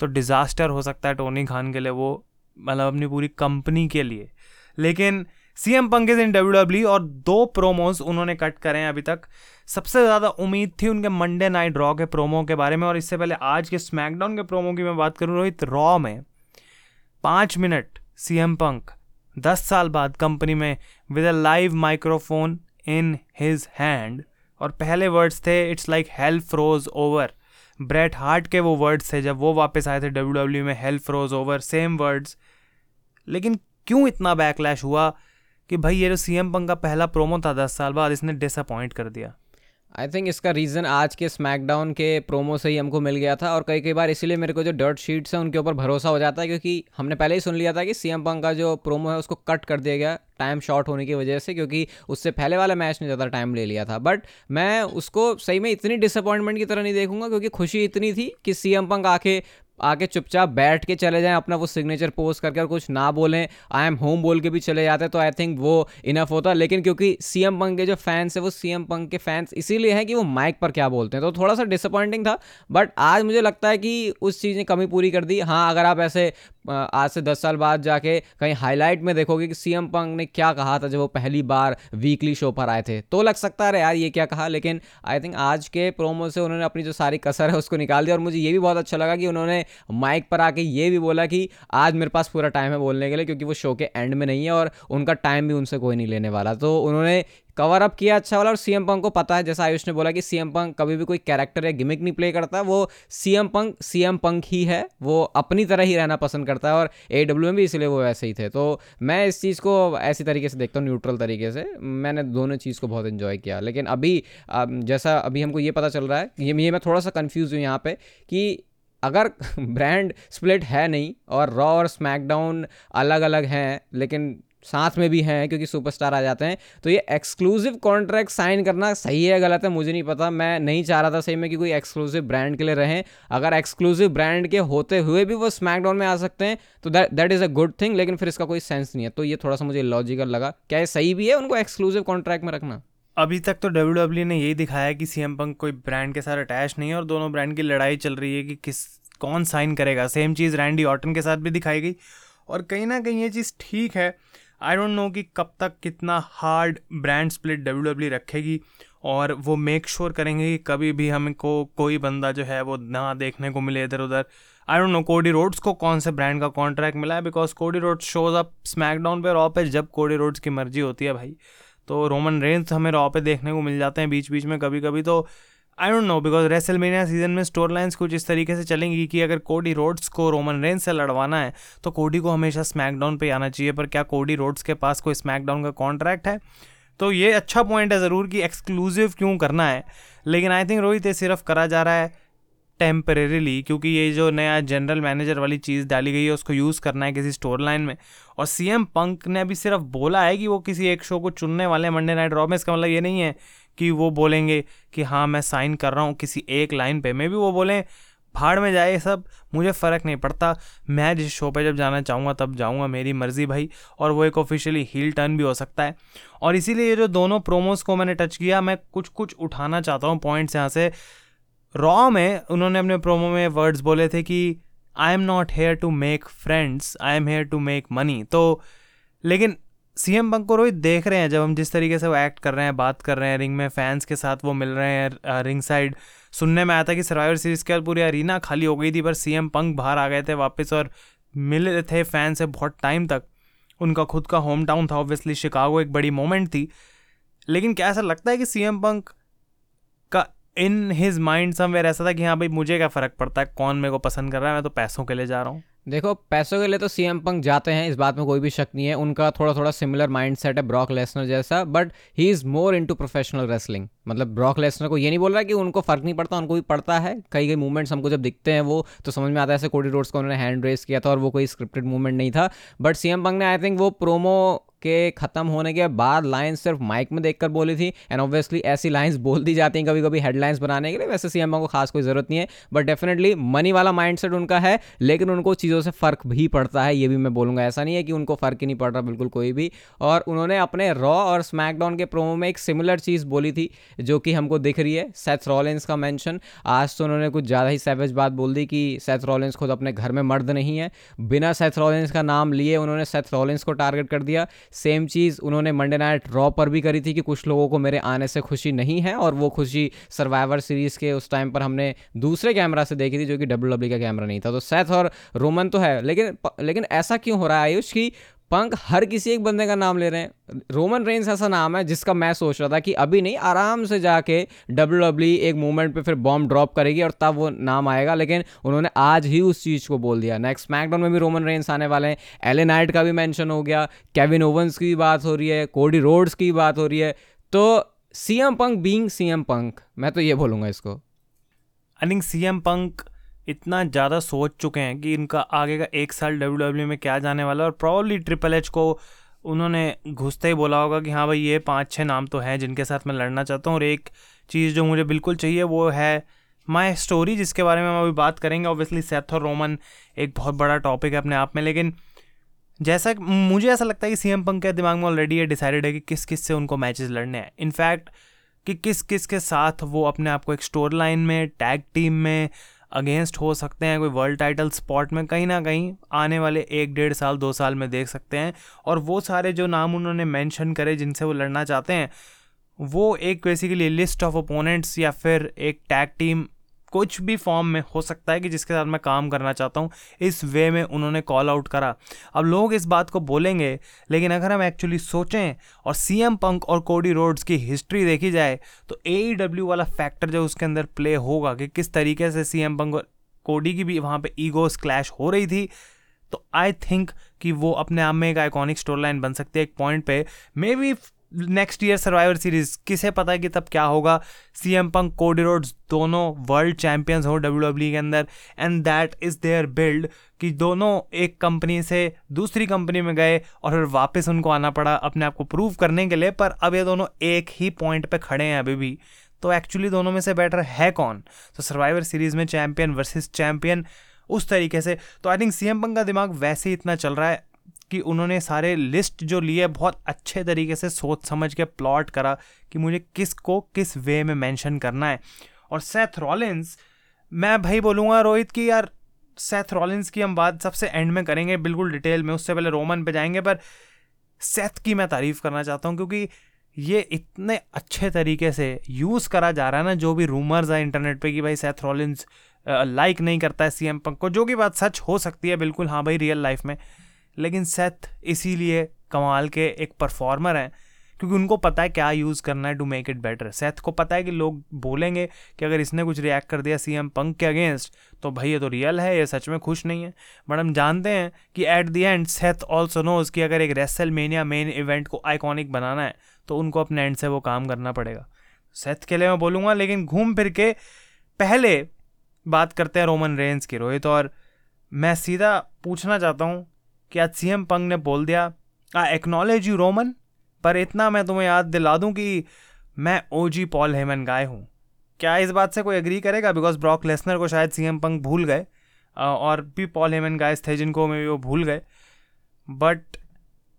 तो डिज़ास्टर हो सकता है टोनी खान के लिए, वो मतलब अपनी पूरी कंपनी के लिए। लेकिन C M Pankaj in W और दो प्रोमोज उन्होंने कट करे हैं अभी तक। सबसे ज़्यादा उम्मीद थी उनके मंडे नाइट रॉ के प्रोमो के बारे में, और इससे पहले आज के स्मैकडाउन के प्रोमो की मैं बात करूँ रोहित रॉ में, पाँच मिनट सी एम पंक दस साल बाद कंपनी में with a live microphone in his hand और पहले वर्ड्स थे it's like hell froze over Bret Hart के वो वर्ड्स थे, जब वो वापस आए थे डब्ल्यू डब्ल्यू में hell froze over same words लेकिन क्यों इतना बैकलैश हुआ कि भाई ये जो सी एम पंक का पहला प्रोमो था दस साल बाद, इसने डिसअपॉइंट कर दिया। आई थिंक इसका रीज़न आज के स्मैकडाउन के प्रोमो से ही हमको मिल गया था और कई कई बार इसीलिए मेरे को जो डर्ट शीट्स हैं, उनके ऊपर भरोसा हो जाता है क्योंकि हमने पहले ही सुन लिया था कि सी एम पंक का जो प्रोमो है, उसको कट कर दिया गया टाइम शॉर्ट होने की वजह से क्योंकि उससे पहले वाला मैच ने ज़्यादा टाइम ले लिया था। बट मैं उसको सही में इतनी डिसअपॉइंटमेंट की तरह नहीं देखूँगा क्योंकि खुशी इतनी थी कि सी एम पंक आके आके चुपचाप बैठ के चले जाएँ, अपना वो सिग्नेचर पोस्ट करके और कुछ ना बोलें। आई एम होम बोल के भी चले जाते तो आई थिंक वो इनफ होता। लेकिन क्योंकि सी एम पंक के जो फैंस है, वो सी एम पंक के फैंस इसीलिए हैं कि वो माइक पर क्या बोलते हैं। तो थोड़ा सा डिसअपॉइंटिंग था बट आज मुझे लगता है कि उस चीज़ ने कमी पूरी कर दी। हाँ अगर आप ऐसे आज से दस साल बाद जाके कहीं हाईलाइट में देखोगे कि सीएम पंक ने क्या कहा था जब वो पहली बार वीकली शो पर आए थे। तो लग सकता है यार ये क्या कहा, लेकिन आई थिंक आज के प्रोमो से उन्होंने अपनी जो सारी कसर है उसको निकाल दिया और मुझे ये भी बहुत अच्छा लगा कि उन्होंने माइक पर आके ये भी बोला कि आज मेरे पास पूरा टाइम है बोलने के लिए, क्योंकि वो शो के एंड में नहीं है और उनका टाइम भी उनसे कोई नहीं लेने वाला। तो उन्होंने कवर अप किया अच्छा वाला और सीएम पंक को पता है, जैसा आयुष ने बोला कि सीएम पंक कभी भी कोई कैरेक्टर या गिमिक नहीं प्ले करता, वो सीएम पंक सीएम पंक ही है, वो अपनी तरह ही रहना पसंद करता है और ए में भी इसलिए वो वैसे ही थे। तो मैं इस चीज़ को ऐसी तरीके से देखता हूँ न्यूट्रल तरीके से। मैंने दोनों चीज़ को बहुत इन्जॉय किया, लेकिन अभी जैसा अभी हमको ये पता चल रहा है, ये मैं थोड़ा सा कन्फ्यूज़ हूँ यहाँ पे कि अगर ब्रांड स्प्लिट है नहीं और रॉ और स्मैकडाउन अलग अलग हैं, लेकिन साथ में भी हैं, क्योंकि सुपरस्टार आ जाते हैं। तो ये एक्सक्लूसिव कॉन्ट्रैक्ट साइन करना सही है गलत है, मुझे नहीं पता। मैं नहीं चाह रहा था सही में कि कोई एक्सक्लूसिव ब्रांड के लिए रहें। अगर एक्सक्लूसिव ब्रांड के होते हुए भी वो स्मैकडाउन में आ सकते हैं तो that is a good thing लेकिन फिर इसका कोई सेंस नहीं है। तो ये थोड़ा सा मुझे लॉजिकल लगा। क्या ये सही भी है उनको एक्सक्लूसिव कॉन्ट्रैक्ट में रखना? अभी तक तो डब्ल्यू ने यही दिखाया कि सी पंक कोई ब्रांड के साथ अटैच नहीं है और दोनों ब्रांड की लड़ाई चल रही है कि किस, कौन साइन करेगा। सेम चीज़ रैंडी ऑटन के साथ भी दिखाई गई। और कहीं ना कहीं ये चीज़ ठीक है आई डोंट नो कि कब तक कितना hard brand split W W रखेगी और वो मेक श्योर sure करेंगे कि कभी भी हमको कोई बंदा जो है वो ना देखने को मिले इधर उधर। I don't know Cody Rhodes को कौन से ब्रांड का कॉन्ट्रैक्ट मिला है? Because Cody Rhodes shows up SmackDown पे रॉ पे जब कोडी रोड्स की मर्ज़ी होती है भाई। तो रोमन रेंस हमें रॉ पे देखने को मिल जाते हैं बीच बीच में कभी कभी तो I don't know because WrestleMania season में स्टोर लाइन्स कुछ इस तरीके से चलेंगी कि अगर कोडी रोड्स को रोमन रेंस से लड़वाना है तो कोडी को हमेशा स्मैकडाउन पे आना चाहिए। पर क्या कोडी रोड्स के पास कोई स्मैकडाउन का कॉन्ट्रैक्ट है? तो ये अच्छा पॉइंट है ज़रूर कि एक्सक्लूसिव क्यों करना है। लेकिन आई थिंक रोहित, ये सिर्फ़ करा जा रहा है टेम्परेरीली क्योंकि ये जो नया जनरल मैनेजर वाली चीज़ डाली गई है, उसको यूज़ करना है किसी स्टोर लाइन में। और सी एम पंक ने अभी सिर्फ़ बोला है कि वो किसी एक शो को चुनने वाले मंडे नाइट रॉ में। इसका मतलब ये नहीं है कि वो बोलेंगे कि हाँ मैं साइन कर रहा हूँ किसी एक लाइन पे। मे भी वो बोलें, भाड़ में जाए सब, मुझे फ़र्क नहीं पड़ता। मैं जिस शो पे जब जाना चाहूँगा, तब जाऊँगा, मेरी मर्ज़ी भाई। और वो एक ऑफिशियली हील टर्न भी हो सकता है। और इसीलिए ये जो दोनों प्रोमोस को मैंने टच किया, मैं कुछ कुछ उठाना चाहता हूँ पॉइंट्स यहाँ से। रॉ में उन्होंने अपने प्रोमो में वर्ड्स बोले थे कि I am not here to make friends I am here to make money तो लेकिन सी एम बंक रोहित देख रहे हैं, जब हम जिस तरीके से वो एक्ट कर रहे हैं, बात कर रहे हैं रिंग में फैंस के साथ वो मिल रहे हैं रिंग साइड सुनने में आया था कि सर्वाइवर सीरीज़ के पूरी अरीना खाली हो गई थी, पर सी एम पंक बाहर आ गए थे वापस और मिल थे फ़ैन से बहुत टाइम तक। उनका खुद का होम टाउन था ऑब्वियसली शिकागो एक बड़ी मोमेंट थी। लेकिन क्या ऐसा लगता है कि सी एम पंक का इन हिज माइंड समवेयर ऐसा था कि हाँ भाई मुझे क्या फ़र्क पड़ता है, कौन मेरे को पसंद कर रहा है, मैं तो पैसों के लिए जा रहा हूँ? देखो, पैसों के लिए तो सीएम पंक जाते हैं, इस बात में कोई भी शक नहीं है। उनका थोड़ा थोड़ा सिमिलर माइंड सेट है ब्रॉक लेसनर जैसा but he is more into professional wrestling मतलब ब्रॉक लेसनर को ये नहीं बोल रहा कि उनको फ़र्क नहीं पड़ता, उनको भी पड़ता है। कई कई मूवमेंट्स हमको जब दिखते हैं वो तो समझ में आता है, ऐसे कोडी रोड्स को उन्होंने हैंड रेस किया था और वो कोई स्क्रिप्टेड मूवमेंट नहीं था। बट सीएम पंक ने आई थिंक वो प्रोमो के ख़त्म होने के बाद लाइन्स सिर्फ़ माइक में देखकर बोली थी एंड ऑब्वियसली ऐसी लाइन्स बोल दी जाती हैं कभी कभी हेडलाइंस बनाने के लिए, वैसे सी को खास कोई ज़रूरत नहीं है बट डेफिनेटली मनी वाला माइंड उनका है, लेकिन उनको चीज़ों से फ़र्क भी पड़ता है, ये भी मैं बोलूँगा, ऐसा नहीं है कि उनको फ़र्क ही नहीं पड़ रहा बिल्कुल कोई भी, और उन्होंने अपने रॉ और स्मैकडाउन के प्रोमो में एक सिमिलर चीज़ बोली थी, जो कि हमको दिख रही है सेथ रॉलेंस का मेंशन आज तो उन्होंने कुछ ज़्यादा ही सैवेज बात बोल दी कि सेथ रॉलेंस खुद अपने घर में मर्द नहीं है, बिना सेथ रॉलेंस का नाम लिए उन्होंने सेथ रॉलेंस को टारगेट कर दिया सेम चीज़ उन्होंने मंडे नाइट रॉ पर भी करी थी कि कुछ लोगों को मेरे आने से खुशी नहीं है और वो खुशी सर्वाइवर सीरीज़ के उस टाइम पर हमने दूसरे कैमरा से देखी थी जो कि डब्ल्यू डब्ल्यू का कैमरा नहीं था। तो सेथ और रोमन तो है, लेकिन लेकिन ऐसा क्यों हो रहा है आयुष की पंक हर किसी एक बंदे का नाम ले रहे हैं। रोमन रेंस ऐसा नाम है जिसका मैं सोच रहा था कि अभी नहीं, आराम से जाके डब्ल्यू डब्ल्यू एक मूवमेंट पे फिर बॉम्ब ड्रॉप करेगी और तब वो नाम आएगा। लेकिन उन्होंने आज ही उस चीज़ को बोल दिया। नेक्स्ट स्मैकडाउन में भी रोमन रेंस आने वाले हैं। एले नाइट का भी मैंशन हो गया। केविन ओवंस की बात हो रही है। कोडी रोड्स की बात हो रही है। तो C M Punk being C M Punk मैं तो ये बोलूँगा इसको। I think C M Punk इतना ज़्यादा सोच चुके हैं कि इनका आगे का एक साल डब्ल्यू डब्ल्यू में क्या जाने वाला है और प्रॉब्ली ट्रिपल एच को उन्होंने घुसते ही बोला होगा कि हाँ भाई ये पाँच छः नाम तो हैं जिनके साथ मैं लड़ना चाहता हूँ और एक चीज़ जो मुझे बिल्कुल चाहिए वो है माई स्टोरी जिसके बारे में हम अभी बात करेंगे। ऑब्वियसली सेथ और रोमन एक बहुत बड़ा टॉपिक है अपने आप में, लेकिन जैसा मुझे ऐसा लगता है कि सी एम पंक के दिमाग में ऑलरेडी ये डिसाइडेड है कि किस किस से उनको मैचेस लड़ने हैं। इनफैक्ट कि किस किस के साथ वो अपने आप को एक स्टोर लाइन में टैग टीम में अगेंस्ट हो सकते हैं, कोई वर्ल्ड टाइटल स्पॉट में कहीं ना कहीं आने वाले एक डेढ़ साल, दो साल में देख सकते हैं। और वो सारे जो नाम उन्होंने मैंशन करे, जिनसे वो लड़ना चाहते हैं, वो एक बेसिकली लिस्ट ऑफ़ ओपोनेंट्स या फिर एक टैग टीम कुछ भी फॉर्म में हो सकता है कि जिसके साथ मैं काम करना चाहता हूँ, इस वे में उन्होंने कॉल आउट करा। अब लोग इस बात को बोलेंगे, लेकिन अगर हम एक्चुअली सोचें और सी एम पंक और कोडी रोड्स की हिस्ट्री देखी जाए तो ए डब्ल्यू e वाला फैक्टर जो उसके अंदर प्ले होगा कि किस तरीके से सी एम पंक और कोडी की भी वहाँ पे ईगोस क्लैश हो रही थी तो आई थिंक कि वो अपने आप में एक आइकॉनिक स्टोरी लाइन बन सकती है एक पॉइंट पे। Maybe next year Survivor Series किसे पता है कि तब क्या होगा? C M Punk Cody Rhodes दोनों वर्ल्ड चैंपियंस हो डब्ल्यू डब्ल्यू के अंदर and that is their build कि दोनों एक कंपनी से दूसरी कंपनी में गए और फिर वापस उनको आना पड़ा अपने आप को प्रूव करने के लिए, पर अब ये दोनों एक ही पॉइंट पे खड़े हैं अभी भी। तो एक्चुअली दोनों में से बेटर है कौन? तो सर्वाइवर सीरीज़ में चैंपियन वर्सेस चैंपियन उस तरीके से। तो I think C M Punk का दिमाग वैसे ही इतना चल रहा है। कि उन्होंने सारे लिस्ट जो लिए बहुत अच्छे तरीके से सोच समझ के प्लॉट करा कि मुझे किस को किस वे में मेंशन करना है। और सेथ रॉलिन्स मैं भाई बोलूँगा रोहित कि यार सेथ रॉलिंस की हम बात सबसे एंड में करेंगे बिल्कुल डिटेल में, उससे पहले रोमन पे जाएँगे, पर सेथ की मैं तारीफ़ करना चाहता हूँ क्योंकि ये इतने अच्छे तरीके से यूज़ करा जा रहा है ना, जो भी रूमर्स है इंटरनेट पे कि भाई सेथ रॉलिंस लाइक नहीं करता है सीएम पंक को, जो कि बात सच हो सकती है बिल्कुल हाँ भाई रियल लाइफ में। लेकिन सेथ इसीलिए कमाल के एक परफॉर्मर हैं, क्योंकि उनको पता है क्या यूज़ करना है to make it better Seth को पता है कि लोग बोलेंगे कि अगर इसने कुछ रिएक्ट कर दिया सी एम पंक के अगेंस्ट तो भाई ये तो रियल है, ये सच में खुश नहीं है. बट हम जानते हैं कि at the end Seth also knows कि अगर एक रेसल मेनिया मेन इवेंट को आइकॉनिक बनाना है तो उनको अपने एंड से वो काम करना पड़ेगा. सेथ के लिए मैं बोलूँगा, लेकिन घूम फिर के पहले बात करते हैं रोमन रेंज की. रोहित और मैं सीधा पूछना चाहता हूँ कि आज सीएम पंग ने बोल दिया आई एक्नॉलेज यू रोमन पर इतना मैं तुम्हें याद दिला दूँ कि मैं ओजी पॉल हेमन गाय हूँ। क्या इस बात से कोई एग्री करेगा? बिकॉज़ ब्रॉक लेसनर को शायद सीएम पंग भूल गए और भी पॉल हेमन गायस थे जिनको में वो भूल गए। बट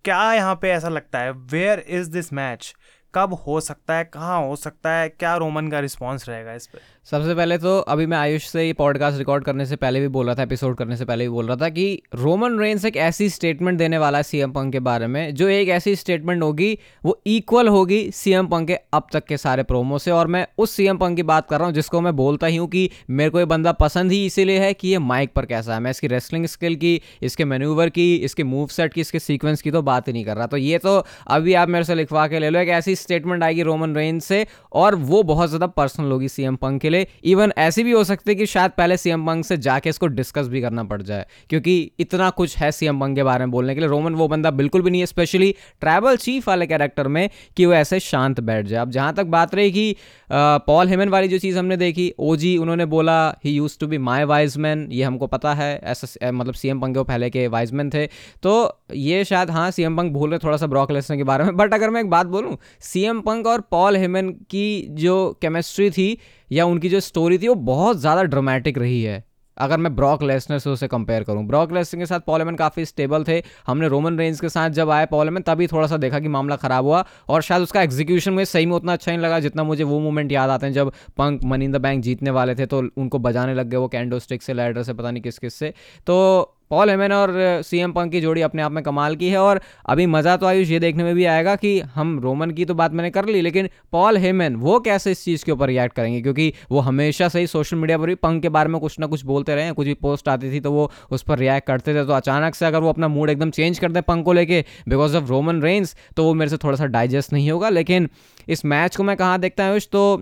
क्या यहाँ पे ऐसा लगता है? वेयर इज़ दिस मैच कब हो सकता है? कहाँ हो सकता है? क्या रोमन का रिस्पॉन्स रहेगा इस पर सबसे पहले तो अभी मैं आयुष से ये पॉडकास्ट रिकॉर्ड करने से पहले भी बोल रहा था एपिसोड करने से पहले भी बोल रहा था कि रोमन रेंस एक ऐसी स्टेटमेंट देने वाला है सीएम पंक के बारे में, जो एक ऐसी स्टेटमेंट होगी, वो इक्वल होगी सीएम पंक के अब तक के सारे प्रोमो से। और मैं उस सीएम पंक की बात कर रहा हूँ, जिसको मैं बोलता ही हूँ कि मेरे को ये बंदा पसंद ही इसीलिए है कि ये माइक पर कैसा है। मैं इसकी रेसलिंग स्किल की, इसके मेन्यूवर की, इसके मूव सेट की, इसके सीक्वेंस की तो बात ही नहीं कर रहा। तो ये तो अभी आप मेरे से लिखवा के ले लो, एक ऐसी स्टेटमेंट आएगी रोमन रेंस से, और वो बहुत ज़्यादा पर्सनल होगी सीएम पंक के लिए इवन ऐसी भी हो सकती है कि शायद पहले सीएम पंक से जाके इसको डिस्कस भी करना पड़ जाए, क्योंकि इतना कुछ है सीएम पंक के बारे में बोलने के लिए। रोमन वो बंदा बिल्कुल भी नहीं है स्पेशली ट्रैवल चीफ वाले कैरेक्टर में, कि वो ऐसे शांत बैठ जाए। अब जहाँ तक बात रही कि पॉल हेमन वाली जो चीज़ हमने देखी ओजी उन्होंने बोला he used to be my wise man ये हमको पता है, ऐसा मतलब सी एम पंक वो पहले के वाइज मैन थे। तो ये शायद हाँ सी एम भूल रहे थोड़ा सा ब्रॉक लेसनर के बारे में। बट अगर मैं एक बात बोलूँ सी एम पंक और पॉल हेमन की जो केमिस्ट्री थी, या उनकी जो स्टोरी थी, वो बहुत ज़्यादा ड्रामेटिक रही है। अगर मैं ब्रॉक लेसनर से उसे कंपेयर करूँ ब्रॉक लेसनर के साथ पॉलेमन काफ़ी स्टेबल थे। हमने रोमन रेंज के साथ जब आए पॉलेमन तभी थोड़ा सा देखा कि मामला ख़राब हुआ और शायद उसका एग्जीक्यूशन मुझे सही में उतना अच्छा नहीं लगा, जितना मुझे वो मोमेंट याद आते हैं जब पंक मनी द बैंक जीतने वाले थे तो उनको बजाने लग गए वो कैंडो स्टिक से लैडर से, पता नहीं किस किस से। तो पॉल हेमन और सी एम पंक की जोड़ी अपने आप में कमाल की है और अभी मज़ा तो आयुष ये देखने में भी आएगा कि हम रोमन की तो बात मैंने कर ली, लेकिन पॉल हेमन वो कैसे इस चीज़ के ऊपर रिएक्ट करेंगे? क्योंकि वो हमेशा से ही सोशल मीडिया पर भी पंक के बारे में कुछ ना कुछ बोलते रहे कुछ भी पोस्ट आती थी तो वो उस पर रिएक्ट करते थे तो अचानक से अगर वो अपना मूड एकदम चेंज कर दें पंक को लेके बिकॉज़ ऑफ़ रोमन रेंस तो वो मेरे से थोड़ा सा डाइजेस्ट नहीं होगा, लेकिन इस मैच को मैं कहाँ देखता हूँ तो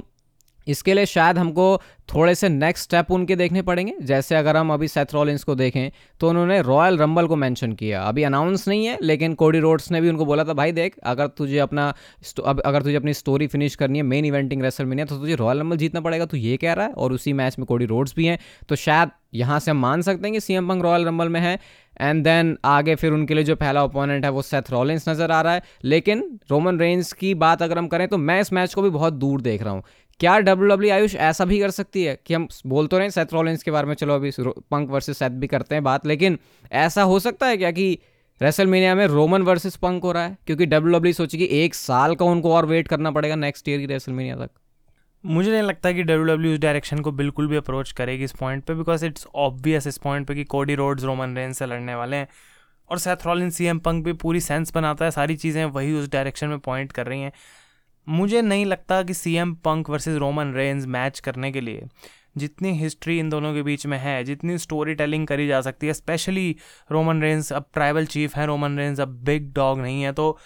इसके लिए शायद हमको थोड़े से नेक्स्ट स्टेप उनके देखने पड़ेंगे। जैसे अगर हम अभी सेथ रॉलिंस को देखें तो उन्होंने रॉयल रंबल को मेंशन किया। अभी अनाउंस नहीं है, लेकिन कोडी रोड्स ने भी उनको बोला था, भाई देख, अगर तुझे अपना अब अगर तुझे अपनी स्टोरी फिनिश करनी है मेन इवेंटिंग रेसल में तो तुझे रॉयल रंबल जीतना पड़ेगा। तो ये कह रहा है और उसी मैच में कोडी रोड्स भी हैं। तो शायद यहाँ से हम मान सकते हैं कि C M Punk Royal Rumble में है। एंड देन आगे फिर उनके लिए जो पहला ओपोनेंट है, वो सेथ रॉलिंस नज़र आ रहा है। लेकिन रोमन रेंज की बात अगर हम करें तो मैं इस मैच को भी बहुत दूर देख रहा हूँ। क्या डब्ल्यू डब्ल्यू आयुष ऐसा भी कर सकती है कि हम बोल तो रहे हैं सेथ रॉलिंस के बारे में, चलो अभी पंक वर्सेस सेथ भी करते हैं बात, लेकिन ऐसा हो सकता है क्या कि रेसल में रोमन वर्सेस पंक हो रहा है? क्योंकि डब्ल्यू डब्ल्यू सोची कि एक साल का उनको और वेट करना पड़ेगा नेक्स्ट ईयर की रेसल तक। मुझे नहीं लगता कि डब्ल्यू डब्ल्यू इस डायरेक्शन को बिल्कुल भी अप्रोच करेगी इस पॉइंट पे बिकॉज़ इट्स ऑब्वियस इस पॉइंट पे कि कोडी रोड्स रोमन रेंज से लड़ने वाले हैं। और Seth Rollins C M Punk भी पूरी सेंस बनाता है, सारी चीज़ें वही उस डायरेक्शन में पॉइंट कर रही हैं। मुझे नहीं लगता कि C M Punk versus Roman Reigns match करने के लिए जितनी हिस्ट्री इन दोनों के बीच में है, जितनी स्टोरी टेलिंग करी जा सकती है स्पेशली रोमन रेंज अब ट्राइबल चीफ है रोमन रेंज अब बिग डॉग नहीं है तो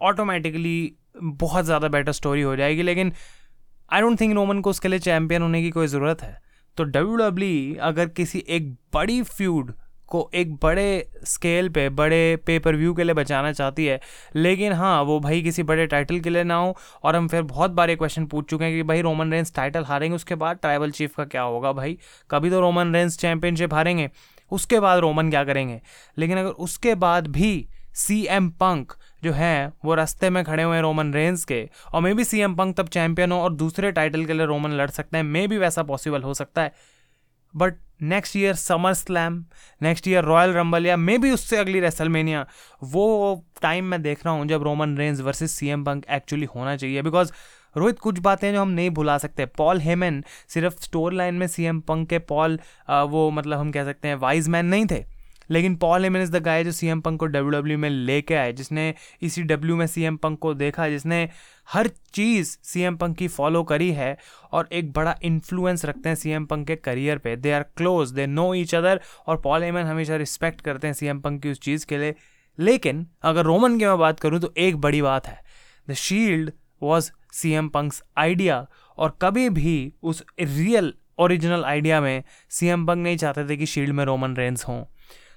ऑटोमेटिकली बहुत ज़्यादा बेटर स्टोरी हो जाएगी, लेकिन आई डोंट थिंक रोमन को उसके लिए चैम्पियन होने की कोई ज़रूरत है। तो डब्ल्यू डब्ल्यू अगर किसी एक बड़ी फ्यूड को एक बड़े स्केल पे, बड़े पेपर व्यू के लिए बचाना चाहती है। लेकिन हाँ वो भाई किसी बड़े टाइटल के लिए ना हो और हम फिर बहुत बार ये क्वेश्चन पूछ चुके हैं कि भाई रोमन रेंस टाइटल हारेंगे, उसके बाद ट्राइबल चीफ का क्या होगा भाई? कभी तो रोमन रेंस चैंपियनशिप हारेंगे, उसके बाद रोमन क्या करेंगे? लेकिन अगर उसके बाद भी सी एम पंक जो हैं, वो रास्ते में खड़े हुए हैं रोमन रेंस के, और maybe C M Punk तब चैंपियन हो और दूसरे टाइटल के लिए रोमन लड़ सकते हैं मे भी वैसा पॉसिबल हो सकता है। But next year SummerSlam next year Royal Rumble या मे बी उससे अगली रेसलमेनिया वो टाइम मैं देख रहा हूँ जब Roman Reigns versus C M Punk actually होना चाहिए। बिकॉज़ रोहित कुछ बातें जो हम नहीं भुला सकते। पॉल हेमन सिर्फ़ स्टोर लाइन में सी एम पंक के पॉल वो मतलब हम कह सकते हैं वाइज मैन नहीं थे। लेकिन Paul Heyman is the guy जो सी एम पंक को डब्ल्यू डब्ल्यू में लेके आए, जिसने इसी डब्ल्यू में सी एम पंक को देखा, जिसने हर चीज़ सी एम पंक की फॉलो करी है और एक बड़ा इन्फ्लुएंस रखते हैं सी एम पंक के करियर पे। They are close they know each other और पॉल हेमन हमेशा रिस्पेक्ट करते हैं सी एम पंक की उस चीज़ के लिए। लेकिन अगर रोमन की मैं बात करूँ तो एक बड़ी बात है। The shield was C M Punk's idea और कभी भी उस रियल ओरिजिनल आइडिया में सी एम पंक नहीं चाहते थे कि शील्ड में रोमन रेंस हों।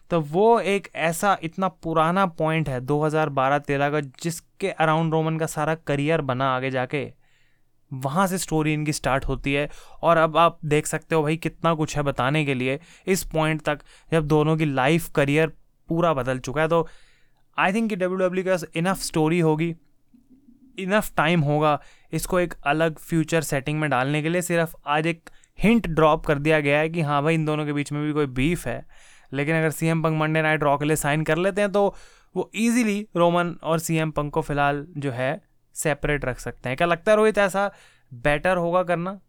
तो वो एक ऐसा इतना पुराना पॉइंट है 2012-13 का, जिसके अराउंड रोमन का सारा करियर बना आगे जाके। वहाँ से स्टोरी इनकी स्टार्ट होती है। और अब आप देख सकते हो भाई कितना कुछ है बताने के लिए। इस पॉइंट तक जब दोनों की लाइफ करियर पूरा बदल चुका है तो आई थिंक कि डब्ल्यू डब्ल्यू के इनफ स्टोरी होगी इनफ टाइम होगा इसको एक अलग फ्यूचर सेटिंग में डालने के लिए। सिर्फ़ आज एक हिंट ड्रॉप कर दिया गया है कि हाँ भाई इन दोनों के बीच में भी कोई बीफ है। लेकिन अगर C M Punk Monday Night Raw के लिए साइन कर लेते हैं तो वो ईजिली रोमन और सी एम पंक को फ़िलहाल जो है सेपरेट रख सकते हैं। क्या लगता है रोहित, ऐसा बेटर होगा करना?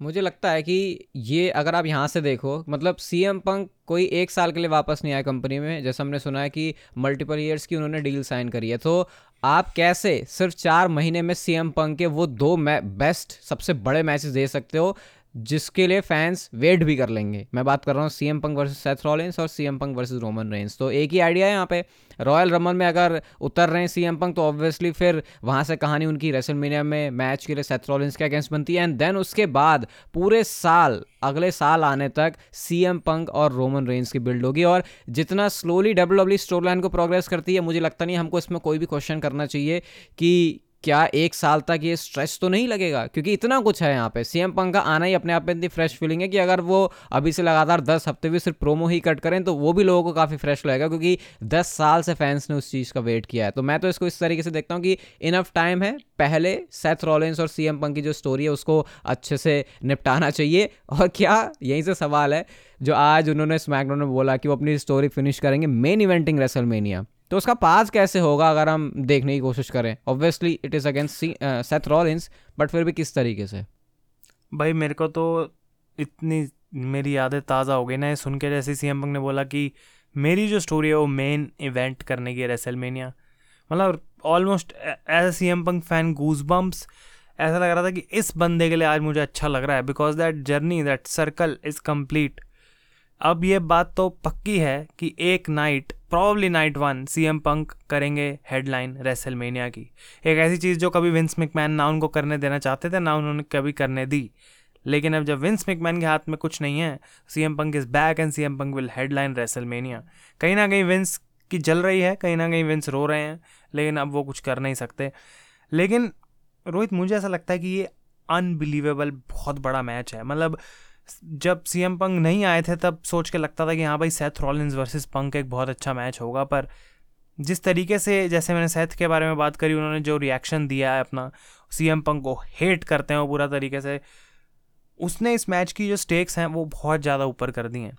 मुझे लगता है कि ये अगर आप यहाँ से देखो मतलब सी एम पंक कोई एक साल के लिए वापस नहीं आया कंपनी में, जैसे हमने सुना है कि मल्टीपल ईयर्स की उन्होंने डील साइन करी है। तो आप कैसे सिर्फ़ चार महीने में सी एम पंक के वो दो मै बेस्ट सबसे बड़े मैचेस दे सकते हो? जिसके लिए फैंस वेट भी कर लेंगे। मैं बात कर रहा हूँ C M Punk versus Seth Rollins और C M Punk versus Roman Reigns तो एक ही आइडिया है यहाँ पे। रॉयल रमन में अगर उतर रहे हैं सी एम पंक तो ऑब्वियसली फिर वहाँ से कहानी उनकी रेसलमेनिया में मैच के लिए सेथ रॉलिंस के अगेंस्ट बनती है। एंड देन उसके बाद पूरे साल, अगले साल आने तक सी एम पंक और रोमन रेंस की बिल्ड होगी। और जितना slowly W W storyline को प्रोग्रेस करती है, मुझे लगता नहीं हमको इसमें कोई भी क्वेश्चन करना चाहिए कि क्या एक साल तक ये स्ट्रेस तो नहीं लगेगा? क्योंकि इतना कुछ है यहाँ पे। सीएम पंक का आना ही अपने आप में इतनी फ्रेश फीलिंग है कि अगर वो अभी से लगातार दस हफ़्ते भी सिर्फ़ प्रोमो ही कट करें तो वो भी लोगों को काफ़ी फ्रेश लगेगा, क्योंकि दस साल से फैंस ने उस चीज़ का वेट किया है। तो मैं तो इसको इस तरीके से देखता हूँ कि इनफ टाइम है। पहले सेथ रॉलेंस और सीएम पंक की जो स्टोरी है, उसको अच्छे से निपटाना चाहिए। और क्या? यहीं से सवाल है। जो आज उन्होंने स्मैकडाउन में बोला कि वो अपनी स्टोरी फिनिश करेंगे। मेन इवेंटिंग रेसलमेनिया तो उसका पास कैसे होगा अगर हम देखने की कोशिश करें? Obviously it is against Seth Rollins but फिर भी किस तरीके से? भाई, मेरे को तो इतनी मेरी यादें ताज़ा हो गई ना, ये सुन के जैसे सी एम ने बोला कि मेरी जो स्टोरी है वो मेन इवेंट करने की रेसलमेनिया मतलब almost as C M Punk fan goose bumps ऐसा लग रहा था कि इस बंदे के लिए आज मुझे अच्छा लग रहा है because that journey that circle is complete अब ये बात तो पक्की है कि एक night probably night one C M Punk करेंगे हेडलाइन रेसलमेनिया की। एक ऐसी चीज़ जो कभी विंस मैकमैन ना उनको करने देना चाहते थे, ना उन्होंने कभी करने दी। लेकिन अब जब विंस मिकमैन के हाथ में कुछ नहीं है C M Punk is back and C M Punk will headline WrestleMania कहीं ना कहीं विंस की जल रही है, कहीं ना कहीं विंस रो रहे हैं, लेकिन अब वो कुछ कर नहीं सकते। लेकिन रोहित, मुझे ऐसा लगता है कि ये अनबिलीवेबल बहुत बड़ा मैच है। मतलब जब सी एम पंक नहीं आए थे, तब सोच के लगता था कि हाँ भाई सेथ रॉलिन्स वर्सेस पंक एक बहुत अच्छा मैच होगा, पर जिस तरीके से, जैसे मैंने सेथ के बारे में बात करी, उन्होंने जो रिएक्शन दिया है अपना सी एम पंक को हेट करते हैं वो पूरा तरीके से, उसने इस मैच की जो स्टेक्स हैं, वो बहुत ज़्यादा ऊपर कर दी हैं।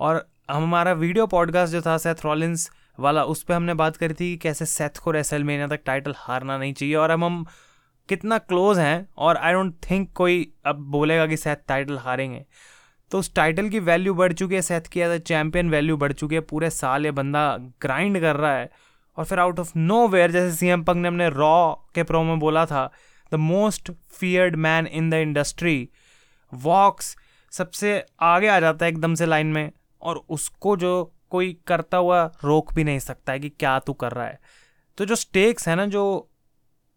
और हमारा वीडियो पॉडकास्ट जो था सेथ रॉलिन्स वाला, उस पर हमने बात करी थी कि कैसे सेथ को रेसलमेनिया तक टाइटल हारना नहीं चाहिए, और अब हम कितना क्लोज हैं और आई डोंट थिंक कोई अब बोलेगा कि सेथ टाइटल हारेंगे। तो उस टाइटल की वैल्यू बढ़ चुकी है सेथ की एज अ चैम्पियन वैल्यू बढ़ चुकी है, पूरे साल ये बंदा ग्राइंड कर रहा है और फिर आउट ऑफ़ नो वेयर जैसे सी एम पंग ने अपने रॉ के प्रो में बोला था the most feared man in the industry walks सबसे आगे आ जाता है एकदम से लाइन में और उसको जो कोई करता हुआ रोक भी नहीं सकता है कि क्या तू कर रहा है। तो जो स्टेक्स है ना, जो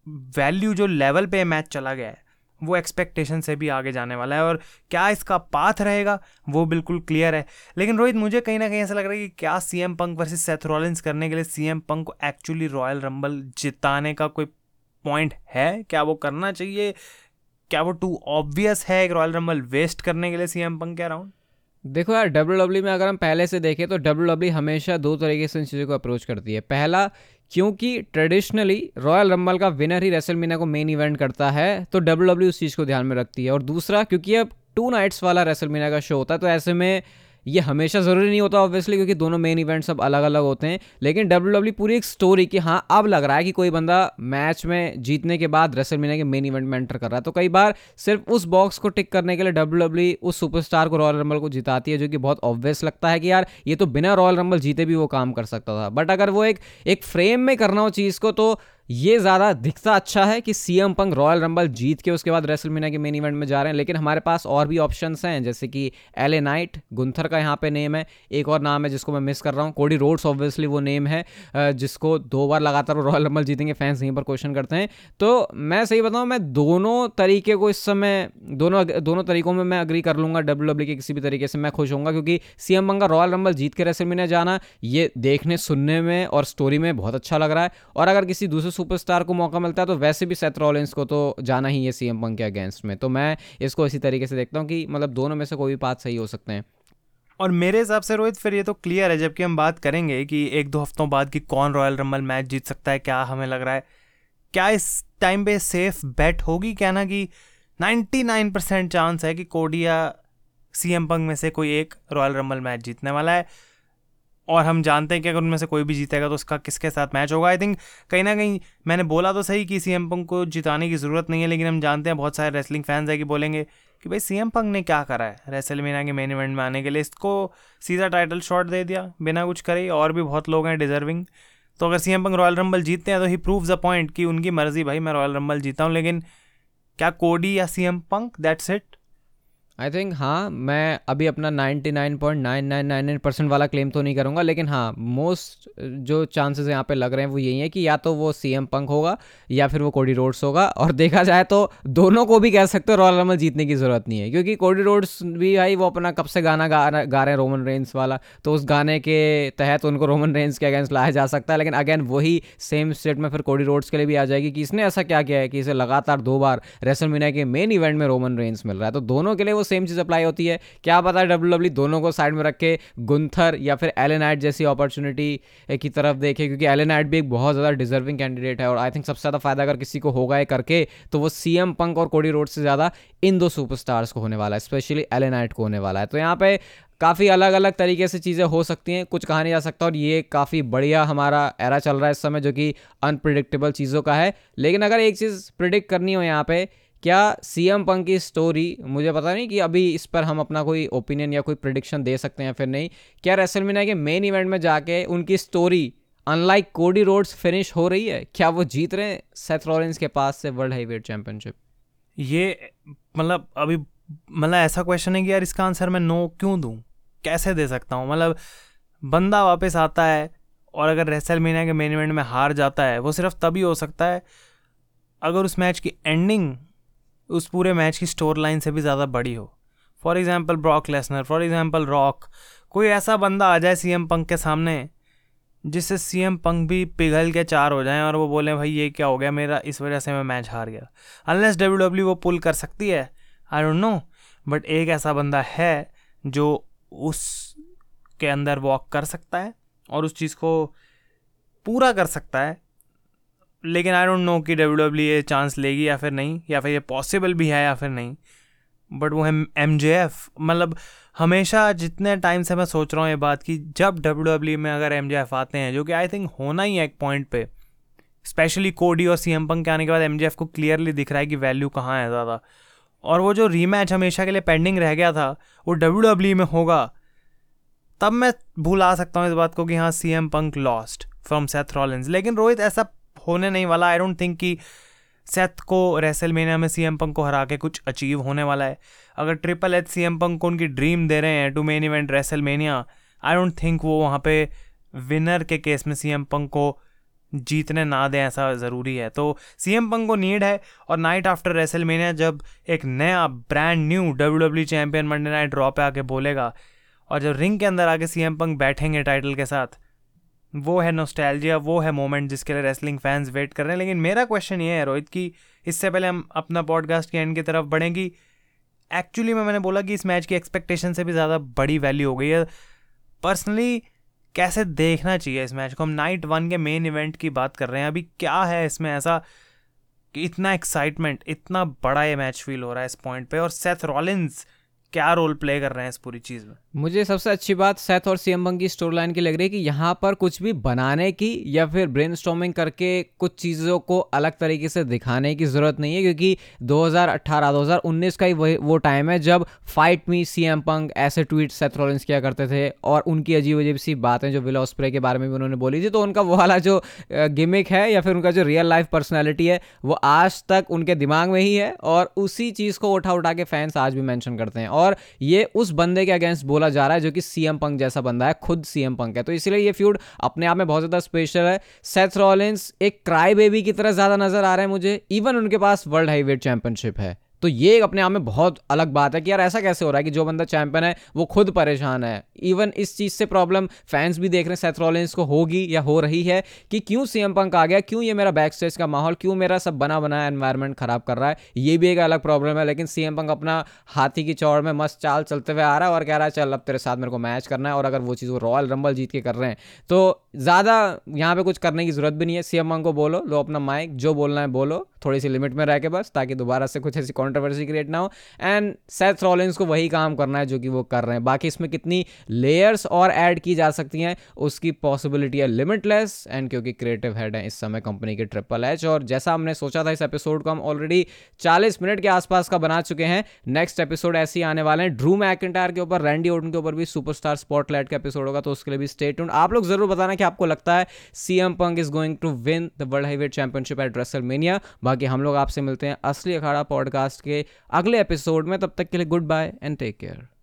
वैल्यू जो लेवल पे मैच चला गया है, वो एक्सपेक्टेशन से भी आगे जाने वाला है और क्या इसका पाथ रहेगा, वो बिल्कुल क्लियर है। लेकिन रोहित, मुझे कहीं ना कहीं ऐसा लग रहा है कि क्या C M Punk versus Seth Rollins करने के लिए सी एम पंक को एक्चुअली रॉयल रंबल जिताने का कोई पॉइंट है? क्या वो करना चाहिए? क्या वो टू ऑब्वियस है एक रॉयल रंबल वेस्ट करने के लिए सी एम पंक के अराउंड देखो यार डब्ल्यू डब्ल्यू में अगर हम पहले से देखें तो डब्ल्यू डब्ल्यू हमेशा दो तरीके से इन चीज़ों को अप्रोच करती है। पहला क्योंकि ट्रेडिशनली रॉयल रंबल का विनर ही रेसल को मेन इवेंट करता है तो डब्ल्यू डब्ल्यू उस चीज़ को ध्यान में रखती है। और दूसरा, क्योंकि अब टू नाइट्स वाला रेसल का शो होता है तो ऐसे में ये हमेशा ज़रूरी नहीं होता ऑब्वियसली क्योंकि दोनों मेन इवेंट सब अलग अलग होते हैं, लेकिन डब्ल्यू डब्ल्यू पूरी एक स्टोरी कि हाँ अब लग रहा है कि कोई बंदा मैच में जीतने के बाद रेसलमीना के मेन इवेंट में एंटर कर रहा है। तो कई बार सिर्फ़ उस बॉक्स को टिक करने के लिए डब्ल्यू डब्ल्यू उस सुपरस्टार को रॉयल रंबल को जिताती है, जो कि बहुत ऑब्वियस लगता है कि यार, ये तो बिना रॉयल रंबल जीते भी वो काम कर सकता था। बट अगर वो एक एक फ्रेम में करना हो चीज़ को तो ये ज़्यादा दिखता अच्छा है कि C M Punk Royal Rumble जीत के उसके बाद रेसलमीना के मेन इवेंट में जा रहे हैं, लेकिन हमारे पास और भी ऑप्शन हैं, जैसे कि एल नाइट गुंथर का यहाँ पे नेम है, एक और नाम है जिसको मैं मिस कर रहा हूँ कोडी रोड्स ऑब्वियसली वो नेम है जिसको दो बार लगातार वो रॉयल रंबल जीतेंगे फैंस यहीं पर क्वेश्चन करते हैं। तो मैं सही बताऊँ, मैं दोनों तरीके को इस समय, दोनों दोनों तरीकों में मैं अग्री कर लूँगा डब्ल्यू डब्ल्यू के किसी भी तरीके से मैं खुश होऊँगा, क्योंकि सी एम पंक का रॉयल रंबल जीत के रेसलमीना जाना, ये देखने, सुनने में और स्टोरी में बहुत अच्छा लग रहा है। और अगर किसी दूसरे सुपरस्टार को मौका मिलता है तो वैसे भी सेथ रॉलिंस को तो जाना ही है सीएम पंक के अगेंस्ट में। तो मैं इसको इसी तरीके से देखता हूँ कि मतलब दोनों में से कोई भी पाथ सही हो सकते हैं। और मेरे हिसाब से रोहित, फिर ये तो क्लियर है, जबकि हम बात करेंगे कि एक दो हफ्तों बाद कि कौन रॉयल रंबल मैच जीत सकता है, क्या हमें लग रहा है। क्या इस टाइम पे सेफ़ बेट होगी क्या ना कि 99 परसेंट चांस है कि कोडिया सीएम पंग में से कोई एक रॉयल रंबल मैच जीतने वाला है। और हम जानते हैं कि अगर उनमें से कोई भी जीतेगा तो उसका किसके साथ मैच होगा? आई थिंक कहीं ना कहीं मैंने बोला तो सही कि सी एम पंग को जिताने की ज़रूरत नहीं है, लेकिन हम जानते हैं बहुत सारे रेसलिंग फैंस है कि बोलेंगे कि भाई सी एम पंग ने क्या करा है रेसल मीना के मेन इवेंट में आने के लिए? इसको सीधा टाइटल शॉट दे दिया, बिना कुछ करे, और भी बहुत लोग हैं डिजर्विंग तो अगर C M Punk Royal Rumble जीतते हैं तो ही प्रूव द पॉइंट कि उनकी मर्ज़ी भाई, मैं रॉयल रंबल जीता हूँ, लेकिन क्या कोडी या C M Punk that's it I think हाँ मैं अभी अपना 99.9999 परसेंट वाला क्लेम तो नहीं करूँगा, लेकिन हाँ मोस्ट जो चांसेस यहाँ पे लग रहे हैं वो यही है कि या तो वो सी एम पंक होगा, या फिर वो कोडी रोड्स होगा, और देखा जाए तो दोनों को भी कह सकते हो रॉयल रमल जीतने की ज़रूरत नहीं है, क्योंकि कोडी रोड्स भी भाई वो अपना कब से गाना गा गा रहे हैं रोमन रेंस वाला तो उस गाने के तहत उनको रोमन रेंस के अगेंस्ट लाया जा सकता है, लेकिन अगेन वही सेम स्टेट में फिर कोडी रोड्स के लिए भी आ जाएगी कि इसने ऐसा क्या किया है कि इसे लगातार दो बार रेसल के मेन इवेंट में रोमन रेंस मिल रहा है तो दोनों के लिए वो सेम चीज़ अप्लाई होती है। क्या पता डब्ल्यू डब्ल्यू दोनों को साइड में रख के गुंथर या फिर एलेनाइट जैसी अपॉर्चुनिटी की तरफ़ देखे, क्योंकि एलेनाइट भी एक बहुत ज़्यादा डिजर्विंग कैंडिडेट है और आई थिंक सबसे ज़्यादा फ़ायदा अगर किसी को होगा है करके तो वो सी एम पंक और कोडी रोड से ज़्यादा इन दो सुपरस्टार्स को होने वाला है स्पेशली एलेनाइट को होने वाला है। तो यहाँ पे काफ़ी अलग अलग तरीके से चीज़ें हो सकती हैं, कुछ कहा नहीं जा सकता और ये काफ़ी बढ़िया हमारा एरा चल रहा है इस समय, जो कि अनप्रिडिक्टेबल चीज़ों का है। लेकिन अगर एक चीज़ प्रिडिक्ट करनी हो यहाँ पे क्या सी एम पंक की स्टोरी मुझे पता नहीं कि अभी इस पर हम अपना कोई ओपिनियन या कोई प्रिडिक्शन दे सकते हैं फिर नहीं। क्या रेसल मीना के मेन इवेंट में जाके उनकी story unlike Cody Rhodes finish हो रही है? क्या वो जीत रहे हैं सेथ रॉलिंस के पास से वर्ल्ड हाईवेट चैंपियनशिप ये मतलब अभी मतलब ऐसा क्वेश्चन है कि यार इसका आंसर मैं नो क्यों दूँ? कैसे दे सकता हूँ? मतलब बंदा वापस आता है और अगर रेसल मीना के मेन इवेंट में हार जाता है, वो सिर्फ़ तभी हो सकता है अगर उस मैच की एंडिंग उस पूरे मैच की स्टोर लाइन से भी ज़्यादा बड़ी हो। For example Brock Lesnar for example Rock कोई ऐसा बंदा आ जाए सी एम पंक के सामने, जिससे सी एम पंक भी पिघल के चार हो जाएँ और वो बोलें, भाई, ये क्या हो गया? मेरा, इस वजह से मैं मैच हार गया। अनलेस डब्ल्यू डब्ल्यू वो पुल कर सकती है। आई डोंट नो बट एक ऐसा बंदा है जो उस के अंदर वॉक कर सकता है और उस चीज़ को पूरा कर सकता है। लेकिन आई डोंट नो कि डब्ल्यू डब्ल्यू ये चांस लेगी या फिर नहीं, या फिर ये पॉसिबल भी है या फिर नहीं। बट वो है एम जे एफ़ मतलब हमेशा जितने टाइम से मैं सोच रहा हूँ ये बात कि जब डब्ल्यू डब्ल्यू में अगर एम जे एफ़ आते हैं, जो कि आई थिंक होना ही है एक पॉइंट पे स्पेशली कोडी और सी एम पंक के आने के बाद एम जे एफ़ को क्लियरली दिख रहा है कि वैल्यू कहाँ है ज़्यादा। और वो जो रीमैच हमेशा के लिए पेंडिंग रह गया था, वो डब्ल्यू डब्ल्यू में होगा। तब मैं भूला सकता हूँ इस बात को कि हाँ C M Punk lost from Seth Rollins लेकिन रोहित, ऐसा होने नहीं वाला। आई डोंट थिंक कि सेथ को रेसलमेनिया में सी एम पंक को हरा के कुछ अचीव होने वाला है। अगर Triple H C M Punk को उनकी ड्रीम दे रहे हैं to main event WrestleMania I don't think वो वहाँ पे विनर के केस में सी एम पंक को जीतने ना दें ऐसा ज़रूरी है। तो सी एम पंक को नीड है और नाइट आफ्टर रेसलमेनिया जब एक नया brand new W W champion Monday Night Raw पे आके बोलेगा और जब रिंग के अंदर आके सी एम पंक बैठेंगे टाइटल के साथ वो है नोस्टैल्जिया वो है मोमेंट जिसके लिए रेसलिंग फैंस वेट कर रहे हैं। लेकिन मेरा क्वेश्चन ये है, रोहित, कि इससे पहले हम अपना पॉडकास्ट के एंड की तरफ़ बढ़ेंगी। एक्चुअली में, मैंने बोला कि इस मैच की एक्सपेक्टेशन से भी ज़्यादा बड़ी वैल्यू हो गई है। पर्सनली कैसे देखना चाहिए इस मैच को? हम नाइट वन के मेन इवेंट की बात कर रहे हैं। अभी क्या है इसमें ऐसा कि इतना एक्साइटमेंट इतना बड़ा ये मैच फील हो रहा है इस पॉइंट पे? और सेथ रॉलिन्स क्या रोल प्ले कर रहे हैं इस पूरी चीज़ में? मुझे सबसे अच्छी बात सेथ और सीएम की स्टोरी लाइन की लग रही है कि यहाँ पर कुछ भी बनाने की या फिर ब्रेन करके कुछ चीज़ों को अलग तरीके से दिखाने की ज़रूरत नहीं है, क्योंकि 2018-2019 का ही वही वो टाइम है जब फाइट मी सी एम पंग ऐसे ट्वीट सेथ रॉलिंस किया करते थे और उनकी अजीब अजीब सी बातें जो विला स्प्रे के बारे में भी उन्होंने बोली थी। तो उनका वो वाला जो गिमिक है या फिर उनका जो रियल लाइफ पर्सनैलिटी है, वो आज तक उनके दिमाग में ही है और उसी चीज़ को उठा उठा के फैंस आज भी मैंशन करते हैं। और ये उस बंदे के अगेंस्ट जा रहा है, जो कि सीएम पंक जैसा बंदा है, खुद सीएम पंक है। तो इसलिए ये फ्यूड अपने आप में बहुत ज़्यादा स्पेशल है। सेथ रॉलिंस एक क्राई बेबी की तरह ज़्यादा नज़र आ रहा है मुझे। इवन उनके पास वर्ल्ड हाईवेट चैंपियनशिप है। तो ये अपने आप में बहुत अलग बात है कि यार ऐसा कैसे हो रहा है कि जो बंदा चैंपियन है, वो खुद परेशान है। इवन इस चीज़ से प्रॉब्लम फैंस भी देख रहे हैं सेथ को होगी या हो रही है कि क्यों सीएम पंक आ गया, क्यों ये मेरा बैक स्टेज का माहौल, क्यों मेरा सब बना बनाया एनवायरमेंट खराब कर रहा है, ये भी एक अलग प्रॉब्लम है। लेकिन सीएम पंक अपना हाथी की चौड़ में मस्त चाल चलते हुए आ रहा है और कह रहा है, चल, अब तेरे साथ मेरे को मैच करना है। और अगर वो चीज़ वो रॉयल रंबल जीत के कर रहे हैं तो ज़्यादा यहाँ पर कुछ करने की ज़रूरत भी नहीं है। सीएम पंक को बोलो, लो अपना माइक जो बोलना है बोलो। थोड़ी सी लिमिट में रह के बस, ताकि दोबारा से कुछ ऐसी कॉन्ट्रोवर्सी क्रिएट ना हो। एंड सेथ रॉलिंस को वही काम करना है जो कि वो कर रहे हैं। बाकी इसमें कितनी लेयर्स और ऐड की जा सकती हैं, उसकी पॉसिबिलिटी है लिमिटलेस एंड क्योंकि क्रिएटिव हेड है इस समय कंपनी के ट्रिपल एच और जैसा हमने सोचा था इस एपिसोड को हम ऑलरेडी चालीस मिनट के आसपास का बना चुके हैं। नेक्स्ट एपिसोड ऐसे ही आने वाले हैं। ड्रू मैकेंटायर के ऊपर रैंडी ओटन के ऊपर भी सुपरस्टार स्पॉटलाइट का एपिसोड होगा तो उसके लिए भी स्टेट आप लोग ज़रूर बताना कि आपको लगता है CM Punk is going to win the world heavyweight championship at wrestle बाकी हम लोग आपसे मिलते हैं असली अखाड़ा पॉडकास्ट के अगले एपिसोड में, तब तक के लिए goodbye and take care.